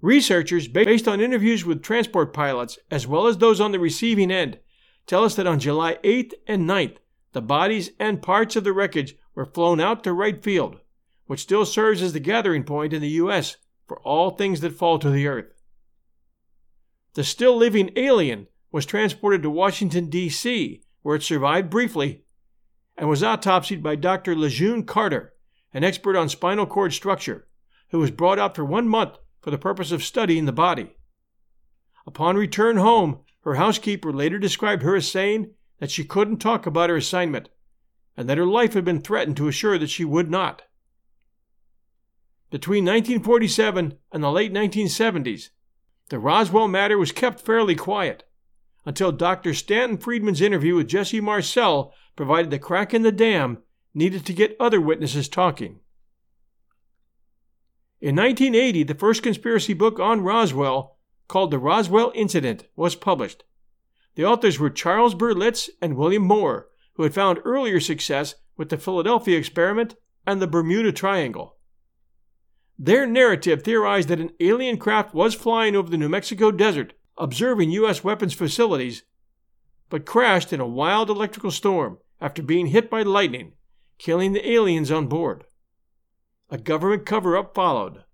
Researchers, based on interviews with transport pilots as well as those on the receiving end, tell us that on July 8th and 9th, the bodies and parts of the wreckage were flown out to Wright Field, which still serves as the gathering point in the U.S. for all things that fall to the earth. The still living alien was transported to Washington, D.C., where it survived briefly and was autopsied by Dr. Lejeune Carter, an expert on spinal cord structure, who was brought out for one month for the purpose of studying the body. Upon return home, her housekeeper later described her as saying that she couldn't talk about her assignment and that her life had been threatened to assure that she would not. Between 1947 and the late 1970s, the Roswell matter was kept fairly quiet until Dr. Stanton Friedman's interview with Jesse Marcel provided the crack in the dam needed to get other witnesses talking. In 1980, the first conspiracy book on Roswell, called The Roswell Incident, was published. The authors were Charles Berlitz and William Moore, who had found earlier success with the Philadelphia experiment and the Bermuda Triangle. Their narrative theorized that an alien craft was flying over the New Mexico desert, observing U.S. weapons facilities, but crashed in a wild electrical storm after being hit by lightning, killing the aliens on board. A government cover up followed.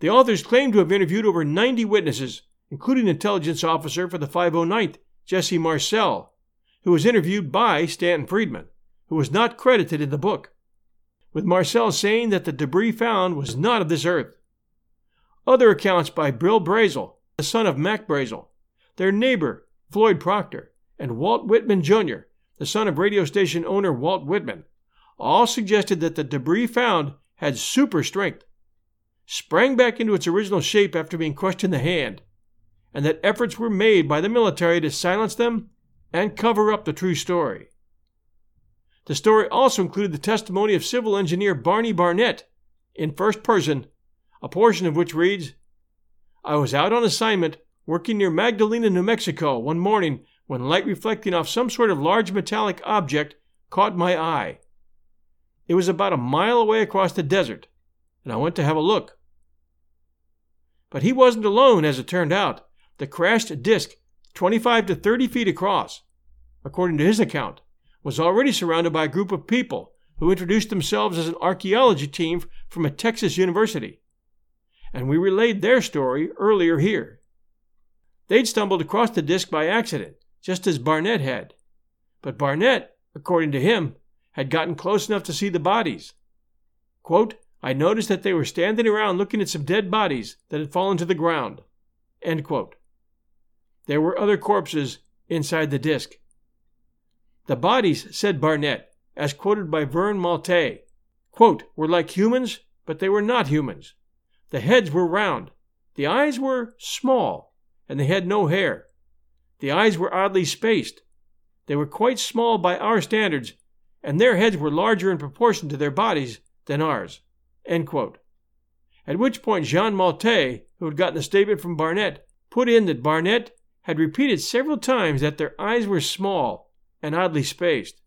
The authors claim to have interviewed over 90 witnesses, including intelligence officer for the 509th, Jesse Marcel, who was interviewed by Stanton Friedman, who was not credited in the book with Marcel saying that the debris found was not of this earth. Other accounts by Bill Brazel, the son of Mac Brazel, their neighbor, Floyd Proctor, and Walt Whitman Jr., the son of radio station owner Walt Whitman, all suggested that the debris found had super strength, sprang back into its original shape after being crushed in the hand, and that efforts were made by the military to silence them and cover up the true story. The story also included the testimony of civil engineer Barney Barnett in first person, a portion of which reads I was out on assignment working near Magdalena, New Mexico, one morning when light reflecting off some sort of large metallic object caught my eye. It was about a mile away across the desert, and I went to have a look. But he wasn't alone, as it turned out. The crashed disk, 25 to 30 feet across, according to his account, was already surrounded by a group of people who introduced themselves as an archaeology team from a Texas university. And we relayed their story earlier here. They'd stumbled across the disc by accident, just as Barnett had. But Barnett, according to him, had gotten close enough to see the bodies. Quote, I noticed that they were standing around looking at some dead bodies that had fallen to the ground. End quote. There were other corpses inside the disc. The bodies, said Barnett, as quoted by Vern Maltais, quote, were like humans, but they were not humans. The heads were round. The eyes were small, and they had no hair. The eyes were oddly spaced. They were quite small by our standards, and their heads were larger in proportion to their bodies than ours. At which point Jean Maltais, who had gotten the statement from Barnett, put in that Barnett had repeated several times that their eyes were small and oddly spaced.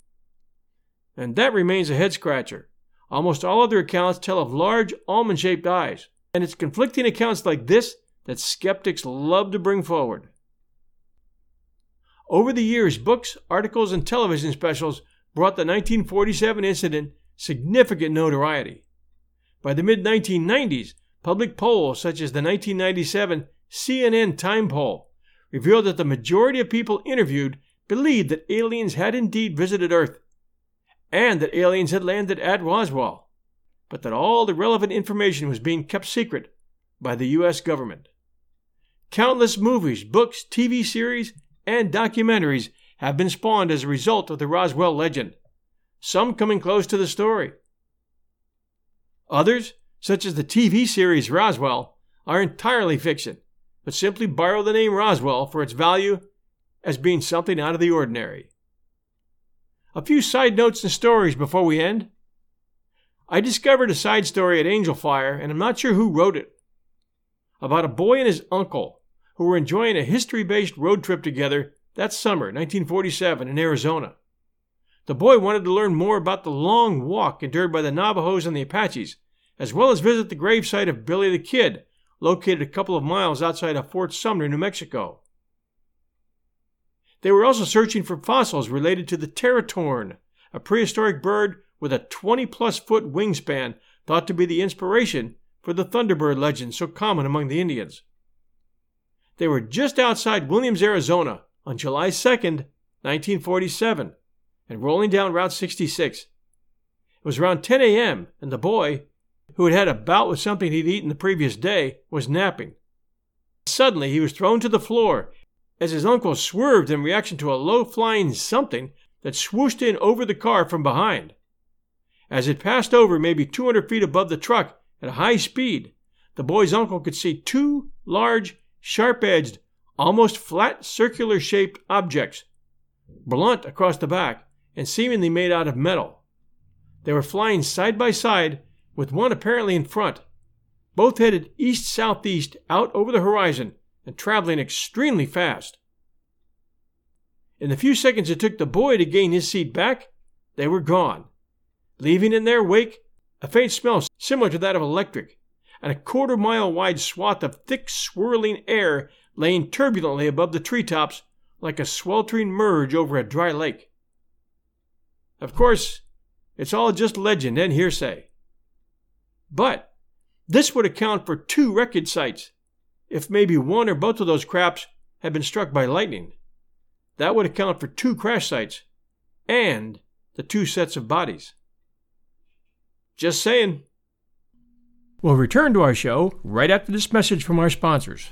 And that remains a head scratcher. Almost all other accounts tell of large almond shaped eyes, and it's conflicting accounts like this that skeptics love to bring forward. Over the years, books, articles, and television specials brought the 1947 incident significant notoriety. By the mid 1990s, public polls such as the 1997 CNN Time Poll revealed that the majority of people interviewed believed that aliens had indeed visited Earth and that aliens had landed at Roswell, but that all the relevant information was being kept secret by the U.S. government. Countless movies, books, TV series, and documentaries have been spawned as a result of the Roswell legend, some coming close to the story. Others, such as the TV series Roswell, are entirely fiction, but simply borrow the name Roswell for its value as being something out of the ordinary. A few side notes and stories before we end. I discovered a side story at Angel Fire, and I'm not sure who wrote it, about a boy and his uncle who were enjoying a history based road trip together that summer, 1947, in Arizona. The boy wanted to learn more about the long walk endured by the Navajos and the Apaches, as well as visit the gravesite of Billy the Kid, located a couple of miles outside of Fort Sumner, New Mexico. They were also searching for fossils related to the teratorn, a prehistoric bird with a 20 plus foot wingspan thought to be the inspiration for the Thunderbird legend so common among the Indians. They were just outside Williams, Arizona on July 2nd, 1947, and rolling down Route 66. It was around 10 a.m., and the boy, who had had a bout with something he'd eaten the previous day, was napping. Suddenly, he was thrown to the floor as his uncle swerved in reaction to a low flying something that swooshed in over the car from behind. As it passed over maybe 200 feet above the truck at a high speed, the boy's uncle could see two large, sharp edged, almost flat circular shaped objects, blunt across the back and seemingly made out of metal. They were flying side by side, with one apparently in front, both headed east southeast out over the horizon and traveling extremely fast. In the few seconds it took the boy to gain his seat back, they were gone, leaving in their wake a faint smell similar to that of electric, and a quarter mile wide swath of thick swirling air laying turbulently above the treetops like a sweltering merge over a dry lake. Of course, it's all just legend and hearsay. But this would account for two wreckage sites, if maybe one or both of those craps had been struck by lightning. That would account for two crash sites and the two sets of bodies. Just saying. We'll return to our show right after this message from our sponsors.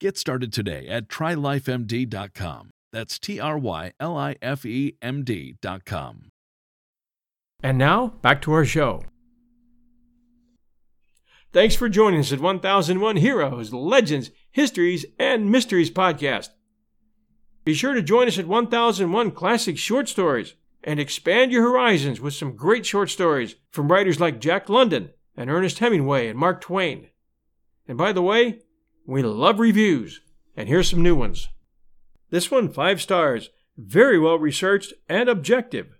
Get started today at trylifemd.com. That's T R Y L I F E M D.com. And now, back to our show. Thanks for joining us at 1001 Heroes, Legends, Histories, and Mysteries podcast. Be sure to join us at 1001 Classic Short Stories and expand your horizons with some great short stories from writers like Jack London and Ernest Hemingway and Mark Twain. And by the way, we love reviews, and here's some new ones. This one, five stars, very well researched and objective.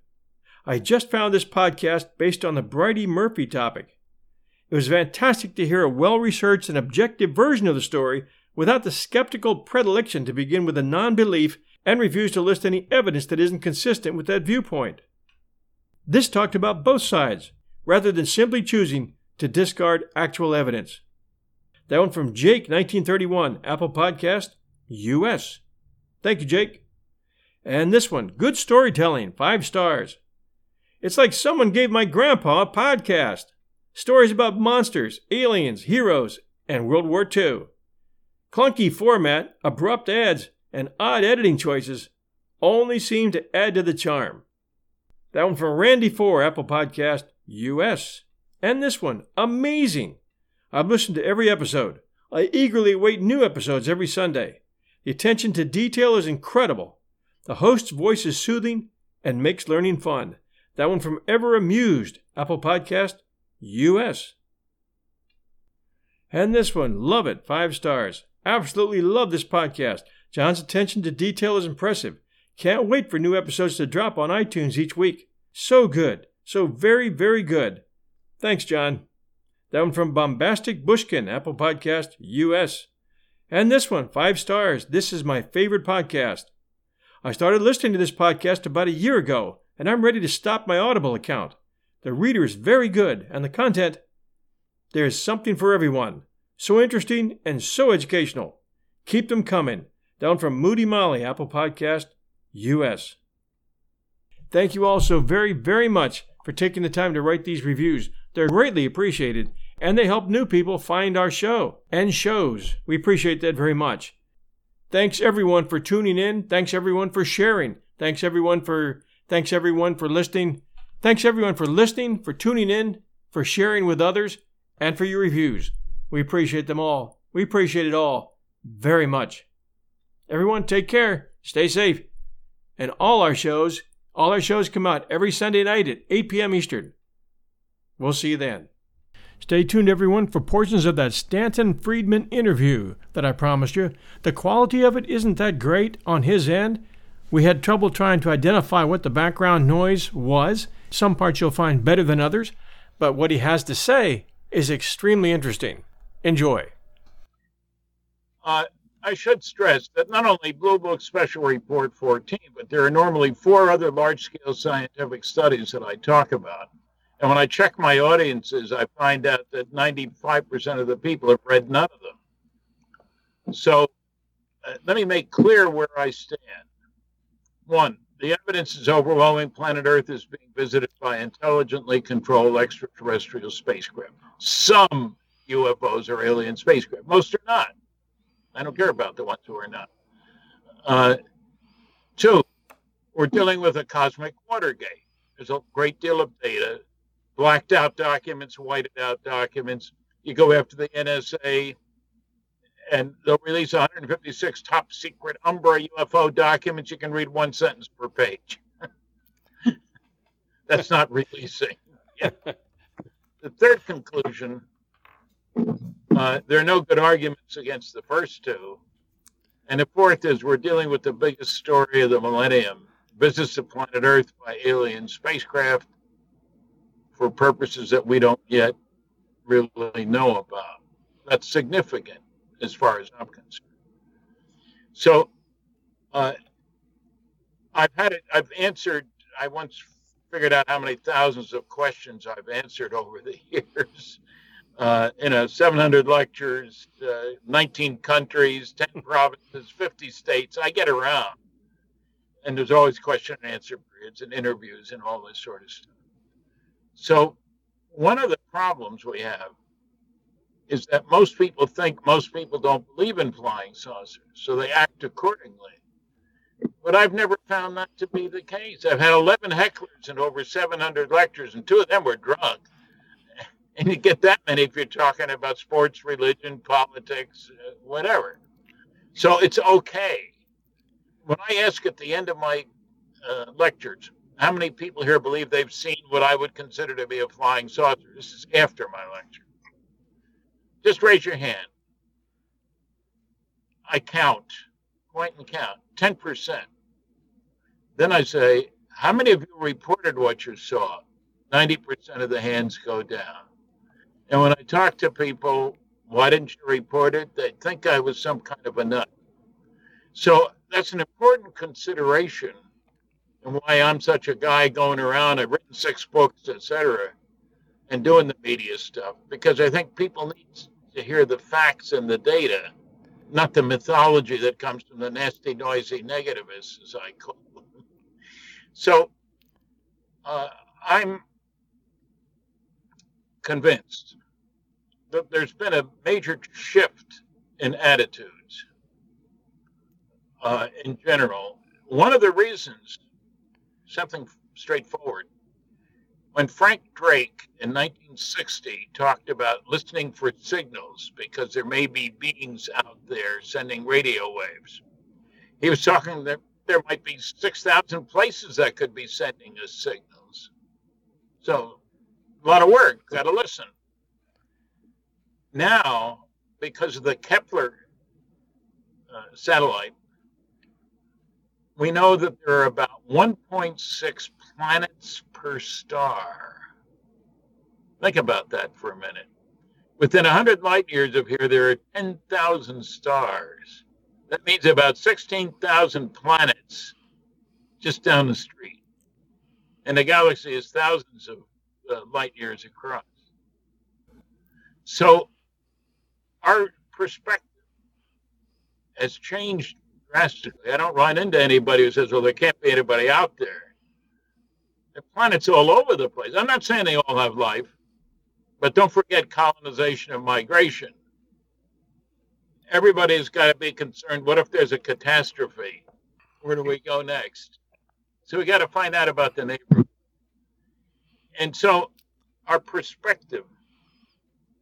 I just found this podcast based on the Bridey Murphy topic. It was fantastic to hear a well researched and objective version of the story without the skeptical predilection to begin with a non belief and refuse to list any evidence that isn't consistent with that viewpoint. This talked about both sides, rather than simply choosing to discard actual evidence. That one from Jake, 1931, Apple Podcast, US. Thank you, Jake. And this one, good storytelling, five stars. It's like someone gave my grandpa a podcast. Stories about monsters, aliens, heroes, and World War II. Clunky format, abrupt ads, and odd editing choices only seem to add to the charm. That one from Randy 4, Apple Podcast, US. And this one, amazing. I've listened to every episode. I eagerly await new episodes every Sunday. The attention to detail is incredible. The host's voice is soothing and makes learning fun. That one from Ever Amused, Apple Podcast, US. And this one, love it, five stars. Absolutely love this podcast. John's attention to detail is impressive. Can't wait for new episodes to drop on iTunes each week. So good. So very, very good. Thanks, John. That one from Bombastic Bushkin, Apple Podcast, US. And this one, five stars. This is my favorite podcast. I started listening to this podcast about a year ago, and I'm ready to stop my Audible account. The reader is very good, and the content, there's something for everyone. So interesting and so educational. Keep them coming. Down from Moody Molly, Apple Podcast, US. Thank you all so very, very much for taking the time to write these reviews. They're greatly appreciated and they help new people find our show and shows. We appreciate that very much. Thanks everyone for tuning in. Thanks everyone for sharing. Thanks everyone for thanks everyone for listening. Thanks everyone for listening, for tuning in, for sharing with others, and for your reviews. We appreciate them all. We appreciate it all very much. Everyone take care, stay safe. And all our shows, All our shows come out every Sunday night at 8 p.m. Eastern. We'll see you then. Stay tuned, everyone, for portions of that Stanton Friedman interview that I promised you. The quality of it isn't that great on his end. We had trouble trying to identify what the background noise was. Some parts you'll find better than others, but what he has to say is extremely interesting. Enjoy. Uh, I should stress that not only Blue Book Special Report 14, but there are normally four other large scale scientific studies that I talk about. And when I check my audiences, I find out that 95% of the people have read none of them. So uh, let me make clear where I stand. One, the evidence is overwhelming. Planet Earth is being visited by intelligently controlled extraterrestrial spacecraft. Some UFOs are alien spacecraft, most are not. I don't care about the ones who are not. Uh, two, we're dealing with a cosmic Watergate. There's a great deal of data, blacked out documents, whited out documents. You go after the NSA, and they'll release 156 top secret Umbra UFO documents. You can read one sentence per page. [LAUGHS] That's not releasing. [LAUGHS] the third conclusion uh, there are no good arguments against the first two. And the fourth is we're dealing with the biggest story of the millennium visits of planet Earth by alien spacecraft for purposes that we don't yet really know about. That's significant as far as I'm concerned. So uh, I've had it, I've answered, I once figured out how many thousands of questions I've answered over the [LAUGHS] years uh, you know, 700 lectures, uh, 19 countries, 10 [LAUGHS] provinces, 50 states. I get around. And there's always question and answer periods and interviews and all this sort of stuff. So, one of the problems we have is that most people think most people don't believe in flying saucers, so they act accordingly. But I've never found that to be the case. I've had 11 hecklers and over 700 lectures, and two of them were drunk [LAUGHS] and you get that many if you're talking about sports, religion, politics, uh, whatever. So it's okay. When I ask at the end of my uh, lectures, how many people here believe they've seen what I would consider to be a flying saucer? This is after my lecture. Just raise your hand. I count, point and count, 10%. Then I say, how many of you reported what you saw? 90% of the hands go down. And when I talk to people, why didn't you report it? They think I was some kind of a nut. So that's an important consideration and why I'm such a guy going around. I've written six books, etc., and doing the media stuff because I think people need to hear the facts and the data, not the mythology that comes from the nasty, noisy negativists, as I call them. [LAUGHS] So uh, I'm convinced that there's been a major shift in attitudes uh, in general. One of the reasons, something straightforward, when Frank Drake in 1960 talked about listening for signals because there may be beings out there sending radio waves, he was talking that there might be 6,000 places that could be sending us signals. So a lot of work. Got to listen. Now, because of the Kepler uh, satellite, we know that there are about 1.6 planets per star. Think about that for a minute. Within 100 light years of here, there are 10,000 stars. That means about 16,000 planets just down the street. And the galaxy is thousands of uh, light years across. So our perspective has changed drastically. I don't run into anybody who says, well, there can't be anybody out there. The planet's all over the place. I'm not saying they all have life, but don't forget colonization and migration. Everybody's got to be concerned. What if there's a catastrophe? Where do we go next? So we got to find out about the neighborhood. And so our perspective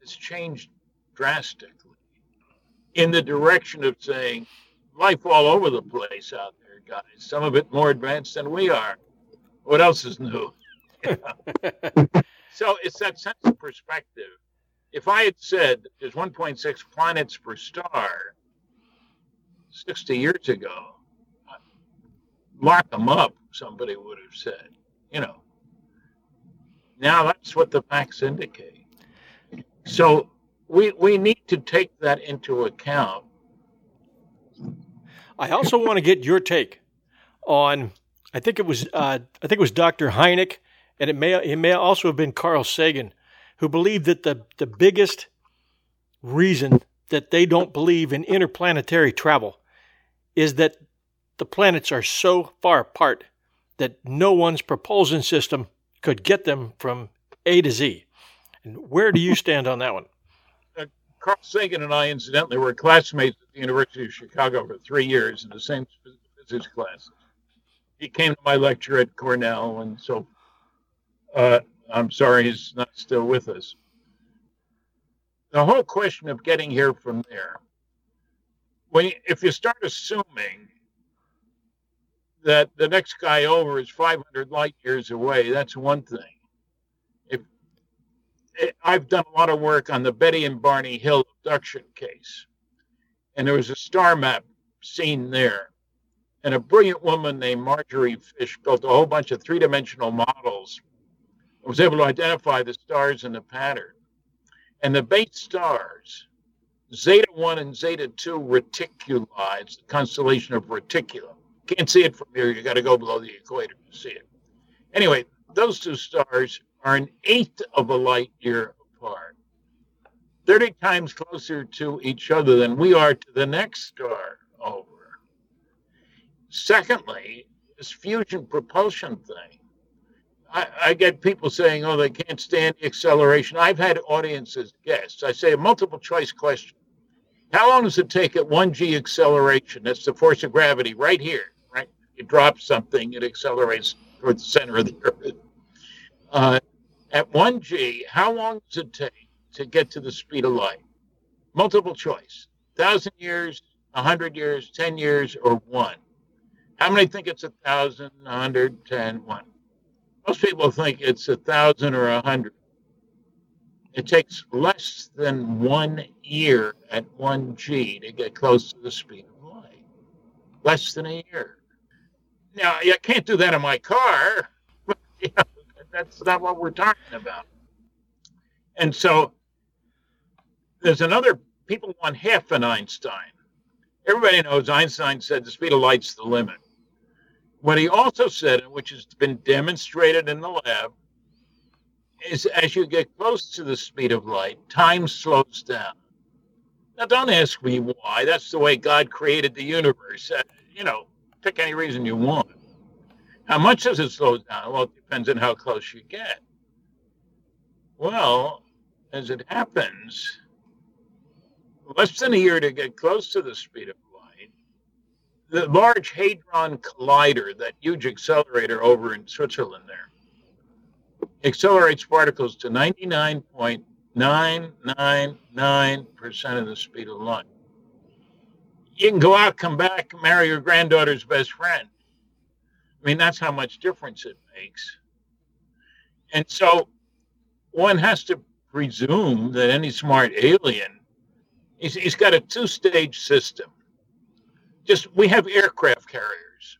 has changed drastically in the direction of saying life all over the place out there, guys. Some of it more advanced than we are. What else is new? [LAUGHS] so it's that sense of perspective. If I had said there's 1.6 planets per star 60 years ago, lock them up, somebody would have said. You know, now that's what the facts indicate. So we, we need to take that into account. I also want to get your take on. I think it was uh, I think it was Dr. Hynek, and it may it may also have been Carl Sagan, who believed that the the biggest reason that they don't believe in interplanetary travel is that the planets are so far apart that no one's propulsion system could get them from A to Z. And where do you stand on that one? Carl Sagan and I, incidentally, were classmates at the University of Chicago for three years in the same physics classes. He came to my lecture at Cornell, and so uh, I'm sorry he's not still with us. The whole question of getting here from there, when if you start assuming that the next guy over is 500 light years away, that's one thing. I've done a lot of work on the Betty and Barney Hill abduction case, and there was a star map seen there. And a brilliant woman named Marjorie Fish built a whole bunch of three dimensional models and was able to identify the stars in the pattern. And the base stars, Zeta 1 and Zeta 2 reticuli, it's the constellation of Reticulum can't see it from here. You got to go below the equator to see it. Anyway, those two stars are an eighth of a light year apart, 30 times closer to each other than we are to the next star over. Secondly, this fusion propulsion thing. I, I, get people saying, oh, they can't stand the acceleration. I've had audiences guests. I say a multiple choice question. How long does it take at 1g acceleration? That's the force of gravity right here right? you drop something, it accelerates toward the center of the Earth. Uh, at 1G, how long does it take to get to the speed of light? Multiple choice 1,000 years, 100 years, 10 years, or one? How many think it's 1,000, 100, 10, 1? Most people think it's 1,000 or 100. It takes less than one year at 1G to get close to the speed of light. Less than a year. Now, I can't do that in my car. But, [LAUGHS] you know, that's not what we're talking about. And so there's another, people want half an Einstein. Everybody knows Einstein said the speed of light's the limit. What he also said, which has been demonstrated in the lab, is as you get close to the speed of light, time slows down. Now, don't ask me why. That's the way God created the universe. Uh, you know, pick any reason you want. How much does it slow down? Well, depends on how close you get. Well, as it happens, less than a year to get close to the speed of light, the Large Hadron Collider, that huge accelerator over in Switzerland there, accelerates particles to 99.999% of the speed of light you can go out, come back, marry your granddaughter's best friend. I mean, that's how much difference it makes. And so one has to presume that any smart alien, he's, he's got a two stage system. Just we have aircraft carriers.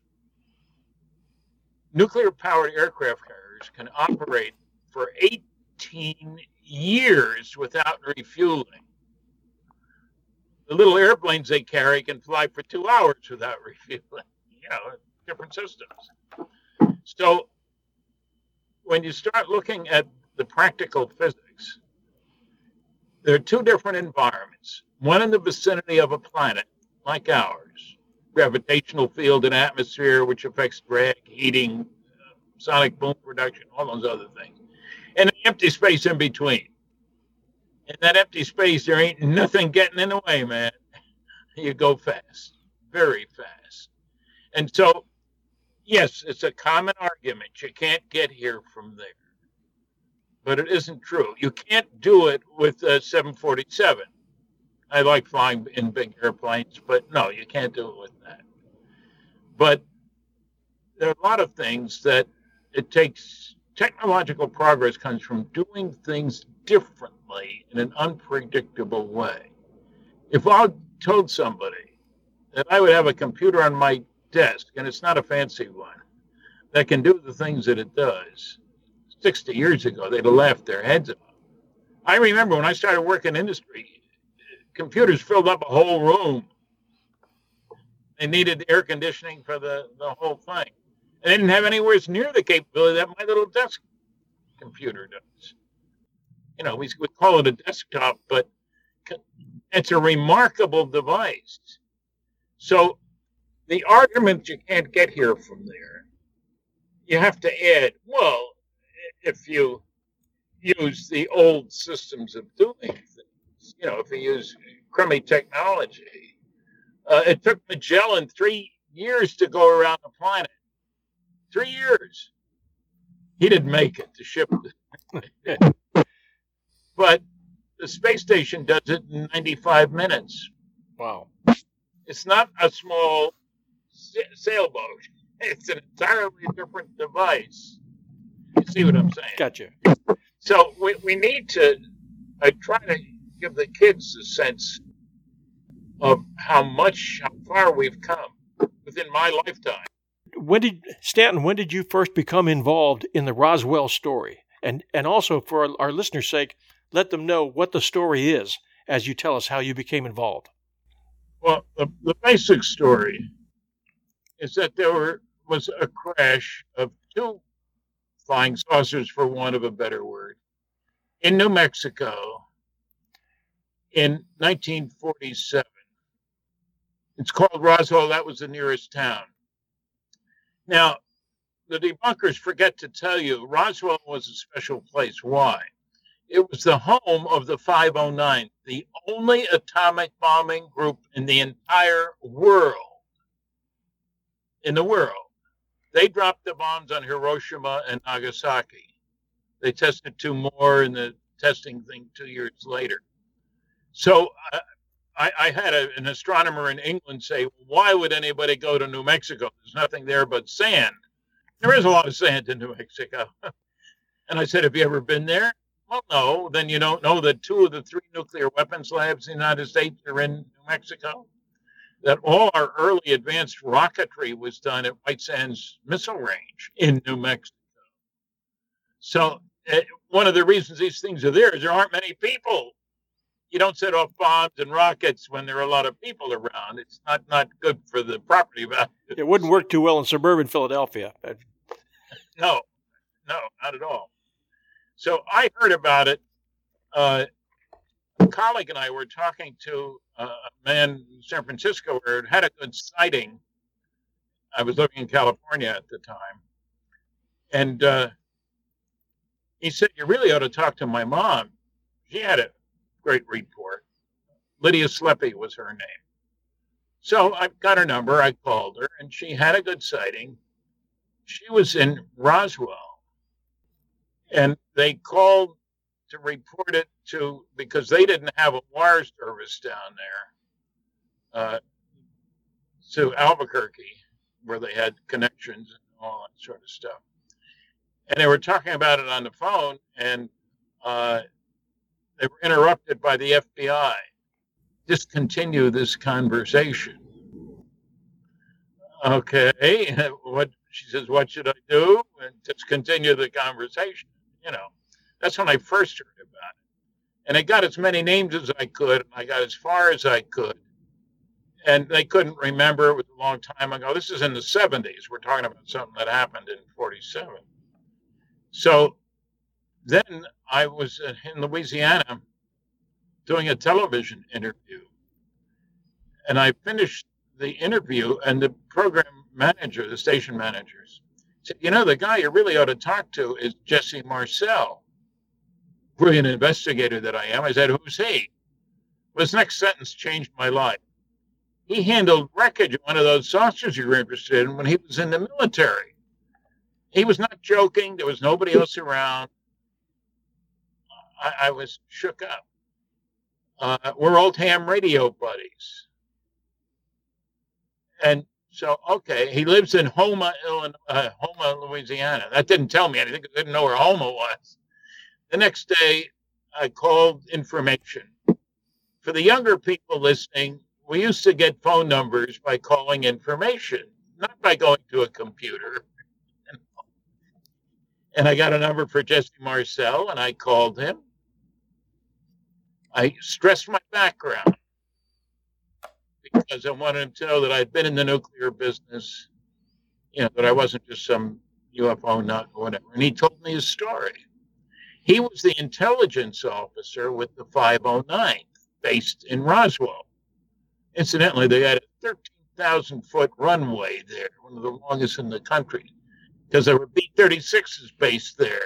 Nuclear powered aircraft carriers can operate for 18 years without refueling the little airplanes they carry can fly for two hours without [LAUGHS] refueling. You know, different systems. So when you start looking at the practical physics, there are two different environments. One in the vicinity of a planet like ours, gravitational field and atmosphere, which affects drag, heating, uh, sonic boom production, all those other things, and empty space in between in that empty space, there ain't nothing getting in the way, man. [LAUGHS] You go fast, very fast. And so, yes, it's a common argument. You can't get here from there. But it isn't true. You can't do it with a 747. I like flying in big airplanes, but no, you can't do it with that. But there are a lot of things that it takes technological progress comes from doing things differently in an unpredictable way. If I told somebody that I would have a computer on my desk, and it's not a fancy one, that can do the things that it does, 60 years ago, they'd have laughed their heads off. I remember when I started working in industry, computers filled up a whole room. They needed air conditioning for the, the whole thing. They didn't have anywhere near the capability that my little desk computer does. You know, we would call it a desktop, but it's a remarkable device. So the argument you can't get here from there, you have to add, well, if you use the old systems of doing things, you know, if you use crummy technology, uh, it took Magellan three years to go around the planet. Three years. He didn't make it to ship it. [LAUGHS] but the space station does it in 95 minutes. Wow. It's not a small sailboat, [LAUGHS] it's an entirely different device. You see what I'm saying? Gotcha. So we, we need to, I try to give the kids a sense of how much, how far we've come within my lifetime. When did Stanton? When did you first become involved in the Roswell story? And and also for our, our listeners' sake, let them know what the story is as you tell us how you became involved. Well, the, the basic story is that there were, was a crash of two flying saucers, for want of a better word, in New Mexico in 1947. It's called Roswell. That was the nearest town. Now, the debunkers forget to tell you Roswell was a special place. Why? It was the home of the 509, the only atomic bombing group in the entire world. In the world. They dropped the bombs on Hiroshima and Nagasaki. They tested two more in the testing thing two years later. So uh, I, I, had a, an astronomer in England say, Why would anybody go to New Mexico? There's nothing there but sand. There is a lot of sand in New Mexico. [LAUGHS] and I said, Have you ever been there? Well, no. Then you don't know that two of the three nuclear weapons labs in the United States are in New Mexico that all our early advanced rocketry was done at White Sands Missile Range in New Mexico. So, uh, one of the reasons these things are there is there aren't many people. You don't set off bombs and rockets when there are a lot of people around. It's not, not good for the property [LAUGHS] value. It wouldn't work too well in suburban Philadelphia. no, no, not at all. So I heard about it uh, colleague and I were talking to a man in San Francisco who had a good sighting. I was living in California at the time. And uh, he said, You really ought to talk to my mom. She had a great report. Lydia Sleppy was her name. So I got her number. I called her, and she had a good sighting. She was in Roswell. And they called to report it to because they didn't have a wire service down there uh, to Albuquerque where they had connections and all that sort of stuff. And they were talking about it on the phone, and uh, they were interrupted by the FBI. Discontinue this conversation. Okay, [LAUGHS] what she says, what should I do? And just continue the conversation. You know, that's when I first heard about it. And I got as many names as I could. I got as far as I could. And they couldn't remember. It was a long time ago. This is in the 70s. We're talking about something that happened in 47. So then I was in Louisiana doing a television interview. And I finished the interview, and the program manager, the station managers, said, You know, the guy you really ought to talk to is Jesse Marcel brilliant investigator that I am, I said, Who's he? Well, his next sentence changed my life. He handled wreckage of one of those saucers you were interested in when he was in the military. He was not joking. There was nobody else around. I, I was shook up. Uh, we're old ham radio buddies. And So, okay, he lives in Houma, Illinois, uh, Houma, Louisiana. That didn't tell me anything. I didn't know where Houma was. The next day, I called information. For the younger people listening, we used to get phone numbers by calling information, not by going to a computer. [LAUGHS] And I got a number for Jesse Marcel, and I called him. I stressed my background because I wanted him to know that I'd been in the nuclear business, you know, that I wasn't just some UFO nut or whatever. And he told me his story. He was the intelligence officer with the 509th, based in Roswell. Incidentally, they had a 13,000 foot runway there, one of the longest in the country, because there were B 36s based there.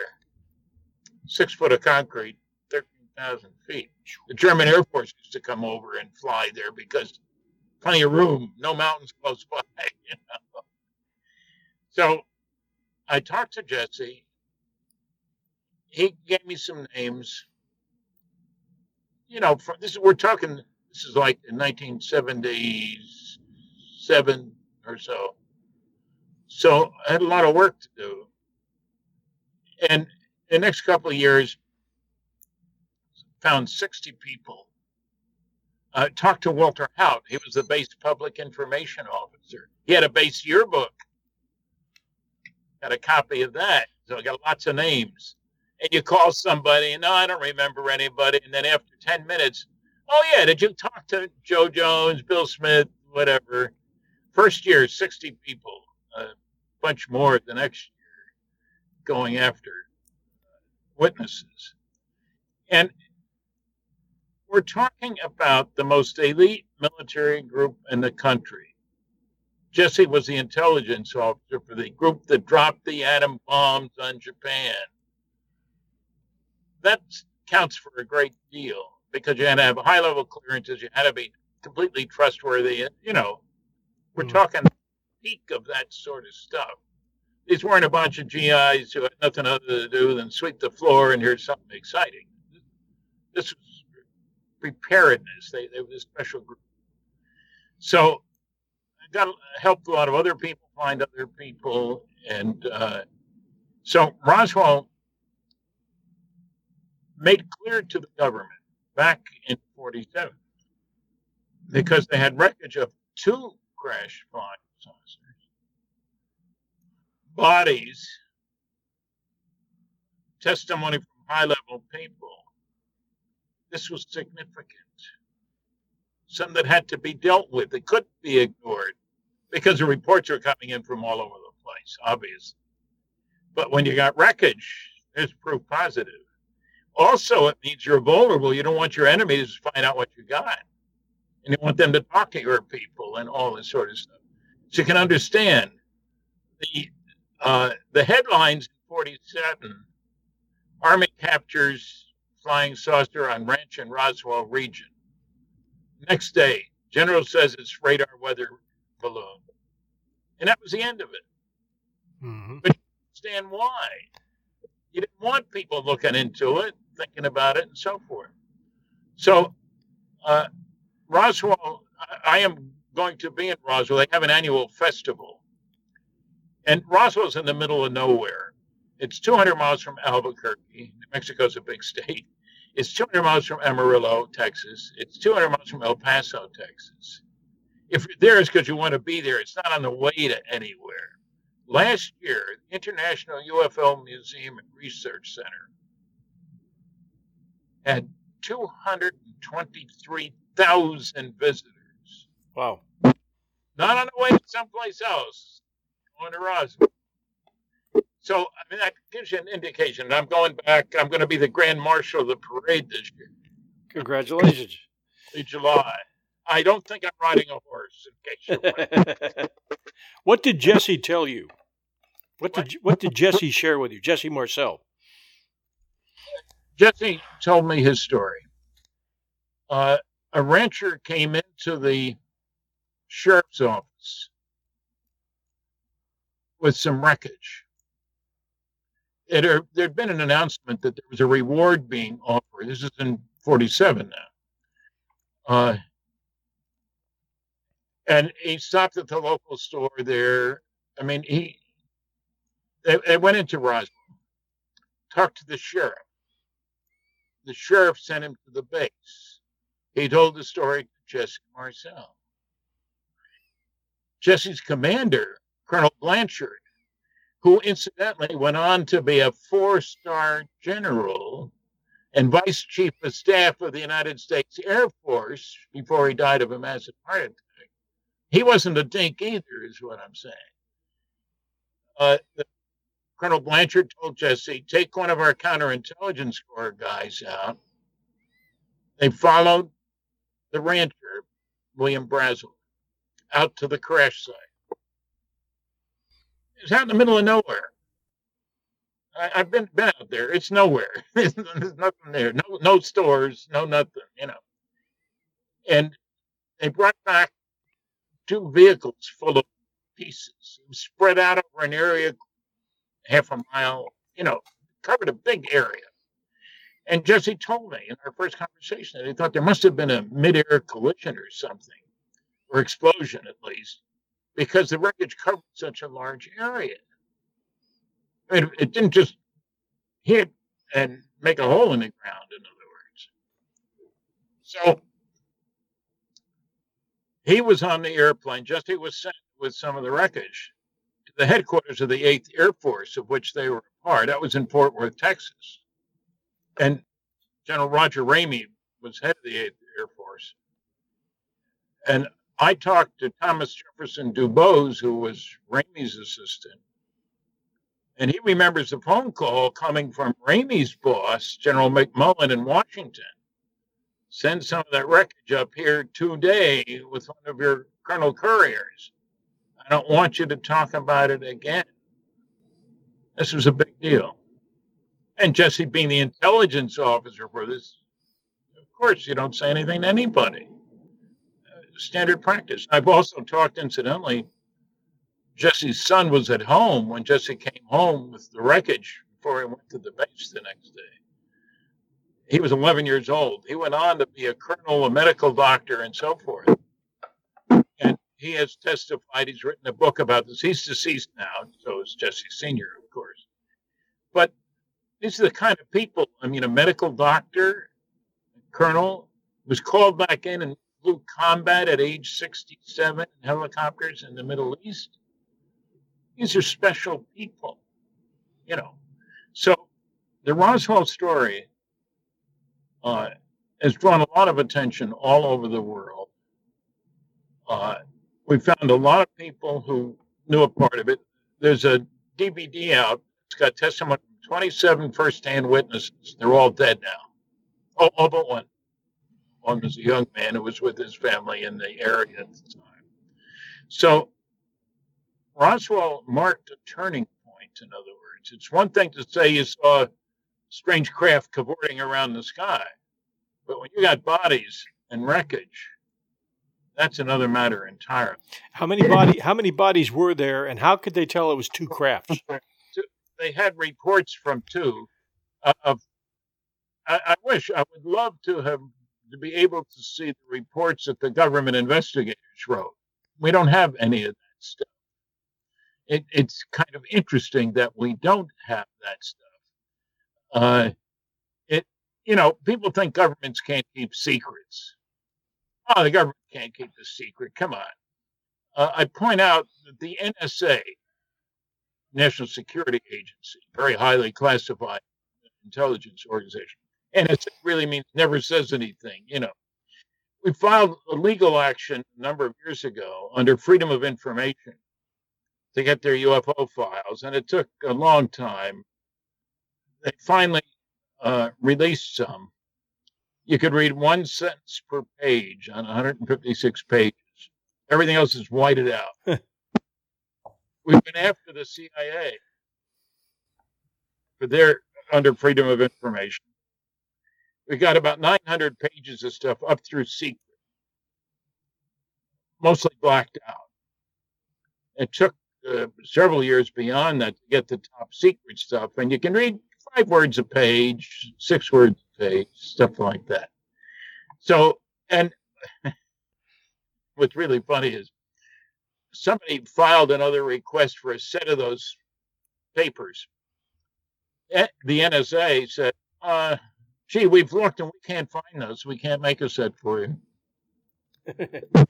Six foot of concrete, 13,000 feet. The German Air Force used to come over and fly there because plenty of room, no mountains close by. [LAUGHS] You know? So I talked to Jesse. He gave me some names. You know, for, this is we're talking. This is like in 1977 or so. So I had a lot of work to do. And the next couple of years, found 60 people uh, talked to Walter Haut. He was the base public information officer. He had a base yearbook. Got a copy of that. So I got lots of names. And you call somebody, and no, I don't remember anybody. And then after 10 minutes, oh, yeah, did you talk to Joe Jones, Bill Smith, whatever? First year, 60 people, a bunch more the next year going after uh, witnesses. And we're talking about the most elite military group in the country. Jesse was the intelligence officer for the group that dropped the atom bombs on Japan. That counts for a great deal because you had to have high level clearances. You had to be completely trustworthy. You know, we're mm. talking peak of that sort of stuff. These weren't a bunch of GIs who had nothing other to do than sweep the floor and hear something exciting. This was preparedness. They, they were a special group. So I got helped a lot of other people find other people. And uh, so Roswell made clear to the government back in 47 because they had wreckage of two crash flying saucers, bodies, testimony from high level people this was significant. Some that had to be dealt with. It couldn't be ignored because the reports are coming in from all over the place, obviously. But when you got wreckage, there's proof positive. Also, it means you're vulnerable. You don't want your enemies to find out what you got. And you want them to talk to your people and all this sort of stuff. So you can understand the uh, the headlines in 47 Army captures flying saucer on ranch in Roswell region. Next day, General says it's radar weather balloon. And that was the end of it. Mm-hmm. But you understand why. You didn't want people looking into it, thinking about it, and so forth. So, uh, Roswell, I am going to be in Roswell. They have an annual festival. And Roswell's in the middle of nowhere. It's 200 miles from Albuquerque. New Mexico's a big [LAUGHS] state. It's 200 miles from Amarillo, Texas. It's 200 miles from El Paso, Texas. If you're there, it's because you want to be there. It's not on the way to anywhere. Last year, the International UFO Museum and Research Center had 223,000 visitors. Wow. Not on the way to someplace else, going to Roswell. So, I mean, that gives you an indication. I'm going back. I'm going to be the grand marshal of the parade this year. Congratulations. In July. I don't think I'm riding a horse, in case you're [LAUGHS] What did Jesse tell you? What did what did Jesse share with you? Jesse Marcel. Jesse told me his story. Uh, a rancher came into the sheriff's office with some wreckage it, uh, there'd been an announcement that there was a reward being offered. This is in 47 now. Uh, And he stopped at the local store there. I mean, he they, they went into Roswell, talked to the sheriff. The sheriff sent him to the base. He told the story to Jesse Marcel. Jesse's commander, Colonel Blanchard, who incidentally went on to be a four star general and vice chief of staff of the United States Air Force before he died of a massive heart attack. He wasn't a dink either, is what I'm saying. Uh, the, Colonel Blanchard told Jesse, take one of our counterintelligence corps guys out. They followed the rancher, William Brazel, out to the crash site. It's out in the middle of nowhere. I, have been been out there. It's nowhere. [LAUGHS] There's nothing there. No no stores. No nothing. You know. And they brought back two vehicles full of pieces, spread out over an area half a mile. You know, covered a big area. And Jesse told me in our first conversation that he thought there must have been a midair collision or something, or explosion at least, because the wreckage covered such a large area. I mean, it didn't just hit and make a hole in the ground, in other words. So he was on the airplane, Jesse was sent with some of the wreckage the headquarters of the 8th Air Force, of which they were a part. That was in Fort Worth, Texas. And General Roger Ramey was head of the 8th Air Force. And I talked to Thomas Jefferson Dubose, who was Ramey's assistant, and he remembers a phone call coming from Ramey's boss, General McMullen in Washington. Send some of that wreckage up here today with one of your Colonel Couriers. I don't want you to talk about it again. This was a big deal. And Jesse being the intelligence officer for this, of course, you don't say anything to anybody. Uh, standard practice. I've also talked, incidentally, Jesse's son was at home when Jesse came home with the wreckage before he went to the base the next day. He was 11 years old. He went on to be a colonel, a medical doctor, and so forth. He has testified. He's written a book about this. He's deceased now, so is Jesse Sr., of course. But these are the kind of people. I mean, a medical doctor, a colonel, was called back in and flew combat at age 67 in helicopters in the Middle East. These are special people, you know. So the Roswell story uh, has drawn a lot of attention all over the world. Uh, we found a lot of people who knew a part of it. There's a DVD out. It's got testimony from 27 first-hand witnesses. They're all dead now. Oh, all but one. One was a young man who was with his family in the area at the time. So Roswell marked a turning point, in other words. It's one thing to say you saw strange craft cavorting around the sky, but when you got bodies and wreckage, that's another matter entirely. How many body how many bodies were there and how could they tell it was two crafts? They had reports from two of I, I wish I would love to have to be able to see the reports that the government investigators wrote. We don't have any of that stuff it, it's kind of interesting that we don't have that stuff. Uh, it, you know, people think governments can't keep secrets. Oh, the government can't keep a secret. Come on. Uh, I point out that the NSA, National Security Agency, very highly classified intelligence organization, it really means never says anything. You know, we filed a legal action a number of years ago under Freedom of Information to get their UFO files, and it took a long time. They finally uh, released some. You could read one sentence per page on 156 pages. Everything else is whited out. [LAUGHS] We've been after the CIA for their under freedom of information. We got about 900 pages of stuff up through secret, mostly blacked out. It took uh, several years beyond that to get the top secret stuff. And you can read five words a page, six words a page, stuff like that. So, and [LAUGHS] what's really funny is somebody filed another request for a set of those papers. Eh, the NSA said, uh, gee, we've looked and we can't find those. We can't make a set for you. [LAUGHS]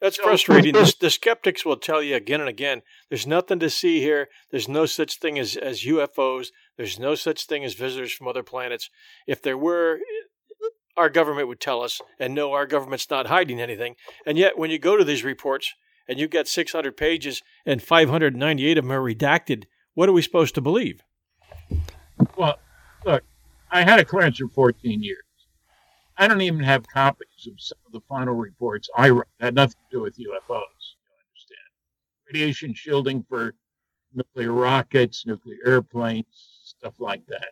That's frustrating. [LAUGHS] the, the, skeptics will tell you again and again there's nothing to see here. There's no such thing as, as UFOs. There's no such thing as visitors from other planets. If there were, our government would tell us, and no, our government's not hiding anything. And yet, when you go to these reports and you get 600 pages and 598 of them are redacted, what are we supposed to believe? Well, look, I had a clearance for 14 years. I don't even have copies of some of the final reports I wrote. It had nothing to do with UFOs. You understand? Radiation shielding for nuclear rockets, nuclear airplanes, stuff like that.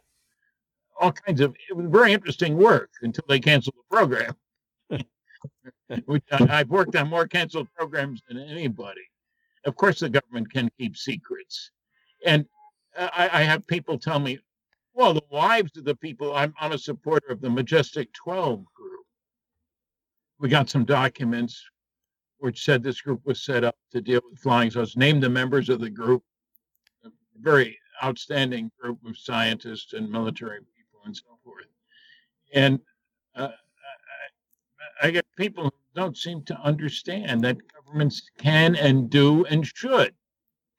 All kinds of it was very interesting work until they canceled the program. [LAUGHS] Which I, I've worked on more canceled programs than anybody. Of course, the government can keep secrets, and I, I have people tell me, well, the wives of the people, I'm, I'm a supporter of the Majestic 12 group. We got some documents which said this group was set up to deal with flying saucers. Named the members of the group, very outstanding group of scientists and military people and so forth. And uh, I, I get people who don't seem to understand that governments can and do and should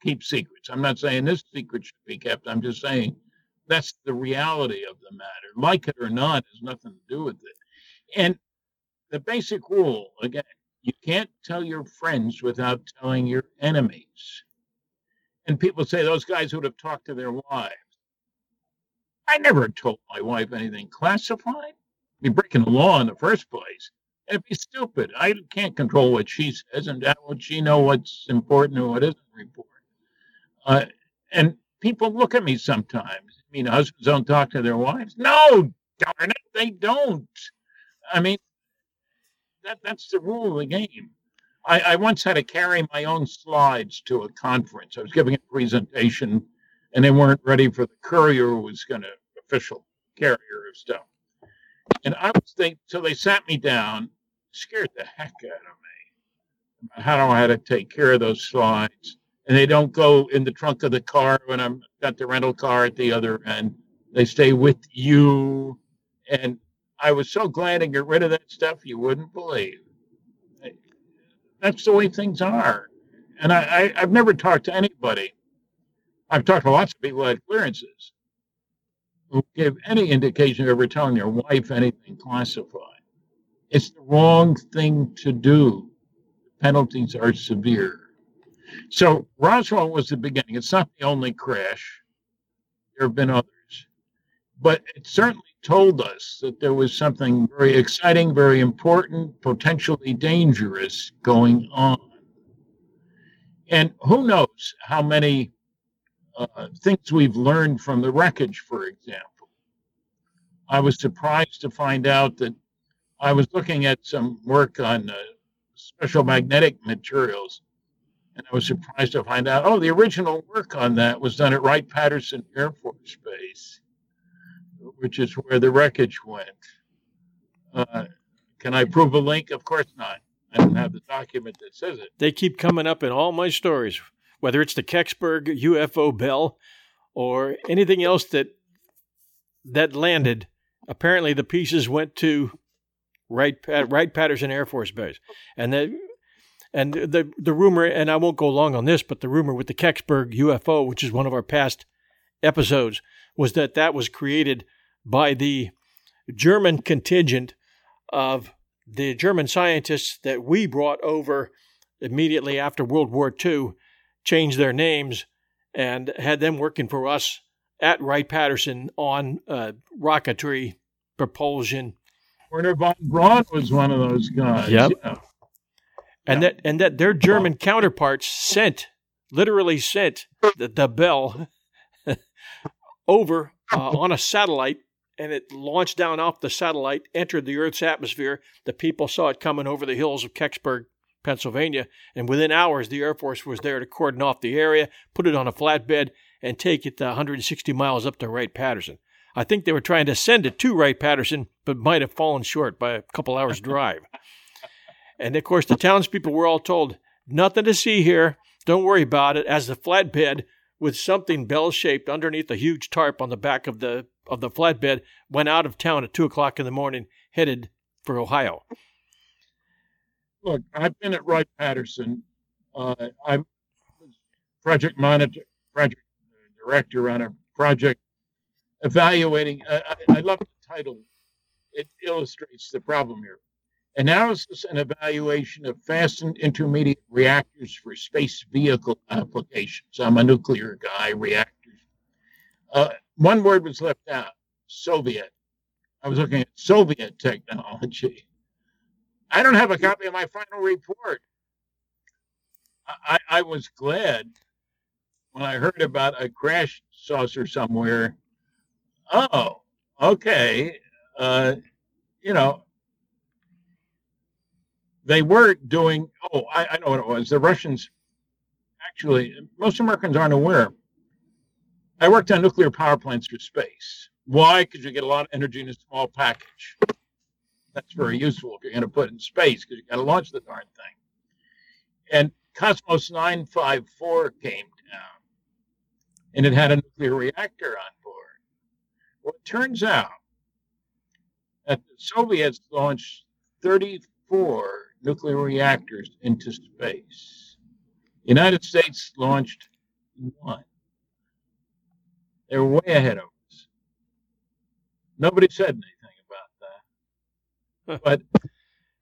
keep secrets. I'm not saying this secret should be kept. I'm just saying that's the reality of the matter. Like it or not has nothing to do with it. And the basic rule, again, you can't tell your friends without telling your enemies. And people say those guys would have talked to their wives. I never told my wife anything classified. I mean, breaking the law in the first place. It'd be stupid. I can't control what she says, and how would she know what's important and what isn't important? Uh, and people look at me sometimes I mean husbands don't talk to their wives? No, darn it, they don't. I mean, that that's the rule of the game. I, I once had to carry my own slides to a conference. I was giving a presentation, and they weren't ready for the courier who was going to official carrier of stuff. And I was they so they sat me down, scared the heck out of me. How do I how to take care of those slides? and they don't go in the trunk of the car when I'm got the rental car at the other end. They stay with you. And I was so glad to get rid of that stuff you wouldn't believe. That's the way things are. And I, I, have never talked to anybody. I've talked to lots of people had clearances who give any indication of ever telling their wife anything classified. It's the wrong thing to do. penalties are severe. So Roswell was the beginning. It's not the only crash. There have been others. But it certainly told us that there was something very exciting, very important, potentially dangerous going on. And who knows how many uh, things we've learned from the wreckage, for example. I was surprised to find out that I was looking at some work on uh, special magnetic materials and I was surprised to find out, oh, the original work on that was done at Wright Patterson Air Force Base, which is where the wreckage went. Uh, can I prove a link? Of course not. I don't have the document that says it. They keep coming up in all my stories, whether it's the Kecksburg UFO bell or anything else that that landed. Apparently, the pieces went to Wright, Wright Patterson Air Force Base, and the and the the rumor, and I won't go long on this, but the rumor with the Kecksburg UFO, which is one of our past episodes, was that that was created by the German contingent of the German scientists that we brought over immediately after World War II, changed their names, and had them working for us at Wright Patterson on uh, rocketry propulsion. Wernher von Braun was one of those guys. Yep. Yeah and yeah. that and that their German counterparts sent, literally sent the, the bell [LAUGHS] over uh, on a satellite, and it launched down off the satellite, entered the Earth's atmosphere. The people saw it coming over the hills of Kecksburg, Pennsylvania, and within hours, the Air Force was there to cordon off the area, put it on a flatbed, and take it 160 miles up to Wright Patterson. I think they were trying to send it to Wright Patterson, but might have fallen short by a couple hours [LAUGHS] drive. And of course, the townspeople were all told, Nothing to see here. Don't worry about it. As the flatbed with something bell shaped underneath a huge tarp on the back of the of the flatbed went out of town at two o'clock in the morning, headed for Ohio. Look, I've been at Wright Patterson. Uh, I'm project monitor, project director on a project evaluating. Uh, I, I love the title; it illustrates the problem here. Analysis and evaluation of fast and intermediate reactors for space vehicle applications. I'm a nuclear guy, reactors. Uh, one word was left out Soviet. I was looking at Soviet technology. I don't have a copy of my final report. I, I was glad when I heard about a crash saucer somewhere. Oh, okay. Uh, you know, they were doing, oh, I, I know what it was. The Russians, actually, most Americans aren't aware. I worked on nuclear power plants for space. Why? Because you get a lot of energy in a small package. That's very useful if you're going to put in space because you got to launch the darn thing. And Cosmos 954 came down and it had a nuclear reactor on board. Well, it turns out that the Soviets launched 34 nuclear reactors into space. The United States launched one. They were way ahead of us. Nobody said anything about that. but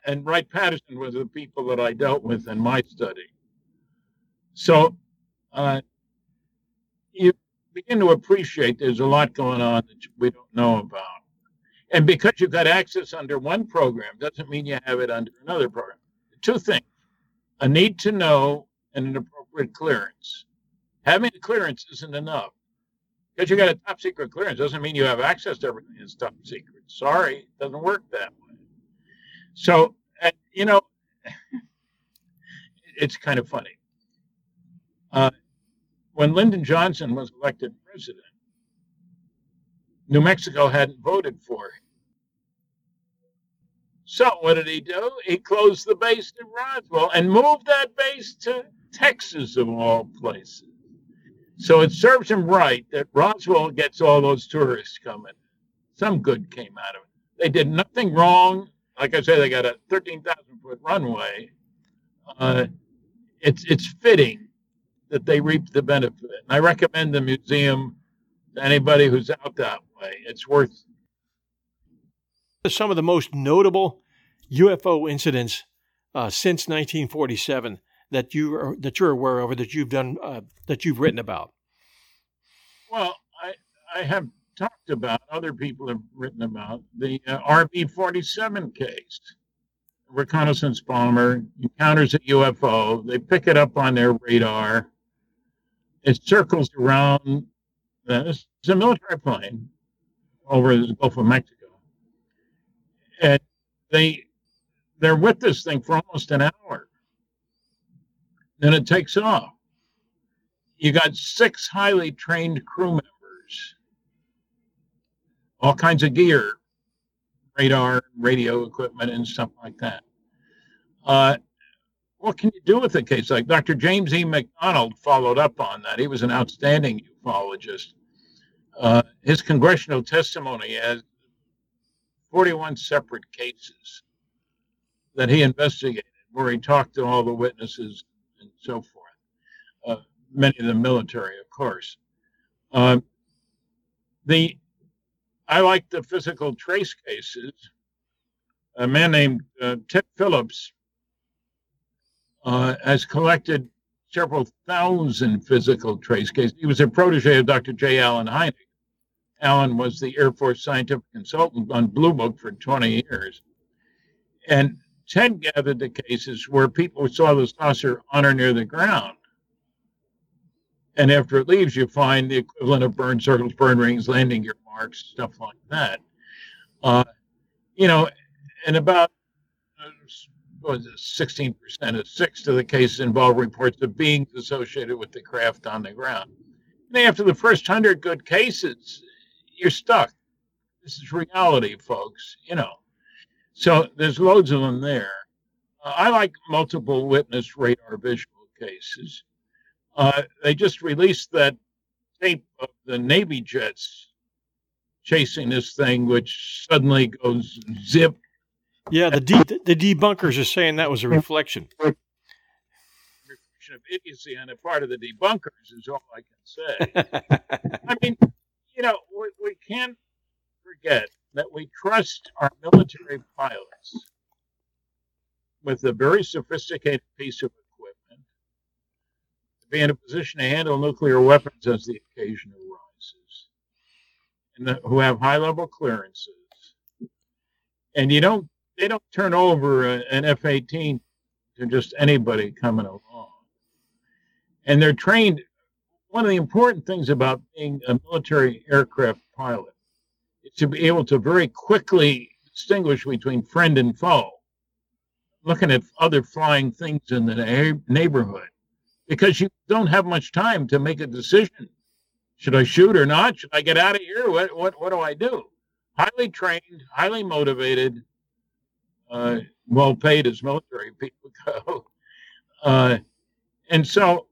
and Wright Patterson was the people that I dealt with in my study. So uh, you begin to appreciate there's a lot going on that we don't know about. And because you've got access under one program doesn't mean you have it under another program. Two things a need to know and an appropriate clearance. Having a clearance isn't enough. Because you got a top secret clearance doesn't mean you have access to everything that's top secret. Sorry, it doesn't work that way. So, you know, [LAUGHS] it's kind of funny. Uh, when Lyndon Johnson was elected president, New Mexico hadn't voted for him. So what did he do? He closed the base in Roswell and moved that base to Texas, of all places. So it serves him right that Roswell gets all those tourists coming. Some good came out of it. They did nothing wrong. Like I said, they got a 13,000 foot runway. Uh, it's it's fitting that they reap the benefit. And I recommend the museum to anybody who's out that way. It's worth. Some of the most notable UFO incidents uh, since 1947 that you are, that you're aware of or that you've done uh, that you've written about. Well, I I have talked about other people have written about the uh, RB 47 case. Reconnaissance bomber encounters a UFO. They pick it up on their radar. It circles around. It's a military plane over the Gulf of Mexico, and they they're with this thing for almost an hour. Then it takes off. You got six highly trained crew members, all kinds of gear, radar, radio equipment, and stuff like that. Uh, what can you do with a case like Dr. James E. McDonald followed up on that? He was an outstanding ufologist. Uh, his congressional testimony has 41 separate cases that he investigated, where he talked to all the witnesses and so forth. Uh, many of the military, of course. Um, the I like the physical trace cases. A man named uh, Ted Phillips uh, has collected several thousand physical trace cases. He was a protege of Dr. J. Allen Hynek. Allen was the Air Force scientific consultant on Blue Book for 20 years. And Ted gathered the cases where people saw the saucer on or near the ground. And after it leaves, you find the equivalent of burn circles, burn rings, landing gear marks, stuff like that. Uh, you know, and about uh, what was it, 16% of six of the cases involve reports of beings associated with the craft on the ground. And after the first hundred good cases, you're stuck. This is reality, folks. You know, so there's loads of them there. Uh, I like multiple witness radar visual cases. Uh, they just released that tape of the Navy jets chasing this thing, which suddenly goes zip. Yeah, the de- the debunkers are saying that was a reflection. Reflection of idiocy on the part of the debunkers is all I can say. [LAUGHS] I mean, you know, we, we can't forget that we trust our military pilots with a very sophisticated piece of equipment to be in a position to handle nuclear weapons as the occasion arises, and the, who have high level clearances. And you don't, they don't turn over an F 18 to just anybody coming along. And they're trained. One of the important things about being a military aircraft pilot to be able to very quickly distinguish between friend and foe looking at other flying things in the neighborhood because you don't have much time to make a decision. Should I shoot or not? Should I get out of here? What what what do I do? Highly trained, highly motivated, uh, well paid as military people [LAUGHS] go, uh, and so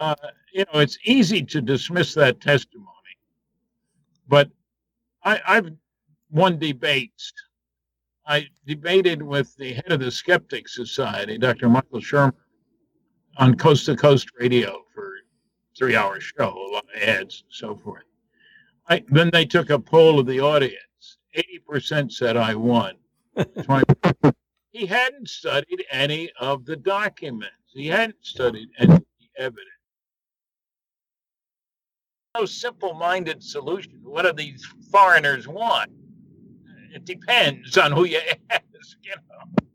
uh, you know it's easy to dismiss that testimony. But I, I've won debates I debated with the head of the Skeptic Society, Dr. Michael Shermer, on Coast to Coast Radio for three hour show, a lot of ads and so forth. I, then they took a poll of the audience. 80% said I won. [LAUGHS] he hadn't studied any of the documents. He hadn't studied any of the evidence. No simple minded solution. What do these foreigners want? it depends on who you [LAUGHS] ask, you know,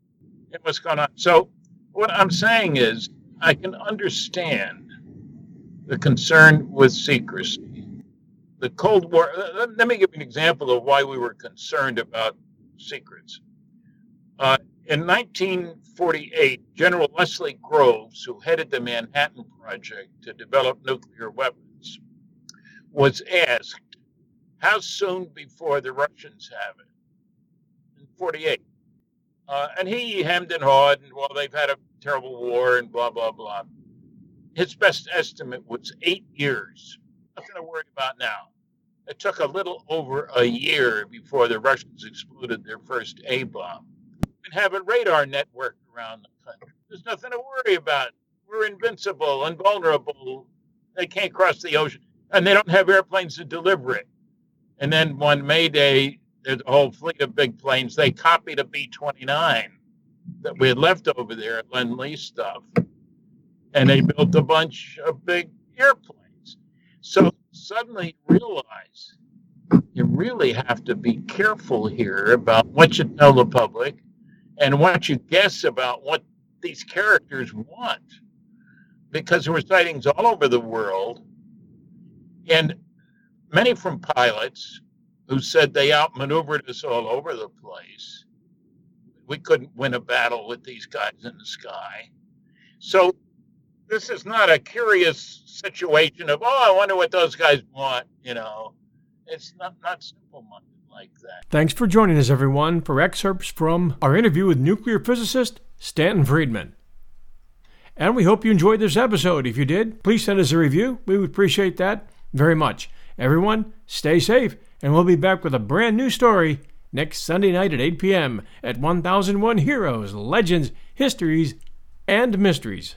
and what's going on. So, what I'm saying is, I can understand the concern with secrecy. The Cold War, let me give you an example of why we were concerned about secrets. Uh, in 1948, General Leslie Groves, who headed the Manhattan Project to develop nuclear weapons, was asked, How soon before the Russians have it? In 48. Uh, and he hemmed and hawed, and well, they've had a terrible war and blah, blah, blah. His best estimate was eight years. Nothing to worry about now. It took a little over a year before the Russians exploded their first A bomb and have a radar network around the country. There's nothing to worry about. We're invincible, invulnerable. They can't cross the ocean, and they don't have airplanes to deliver it. And then one May Day, there's a whole fleet of big planes. They copied a B 29 that we had left over there at Lend Lease stuff. And they built a bunch of big airplanes. So suddenly realize you really have to be careful here about what you tell the public and what you guess about what these characters want. Because there were sightings all over the world. And many from pilots who said they outmaneuvered us all over the place. We couldn't win a battle with these guys in the sky. So this is not a curious situation of, oh, I wonder what those guys want, you know. It's not, not simple minded like that. Thanks for joining us, everyone, for excerpts from our interview with nuclear physicist Stanton Friedman. And we hope you enjoyed this episode. If you did, please send us a review. We would appreciate that very much. Everyone, stay safe and we'll be back with a brand new story next Sunday night at 8 p.m. at 1001 Heroes, Legends, Histories, and Mysteries.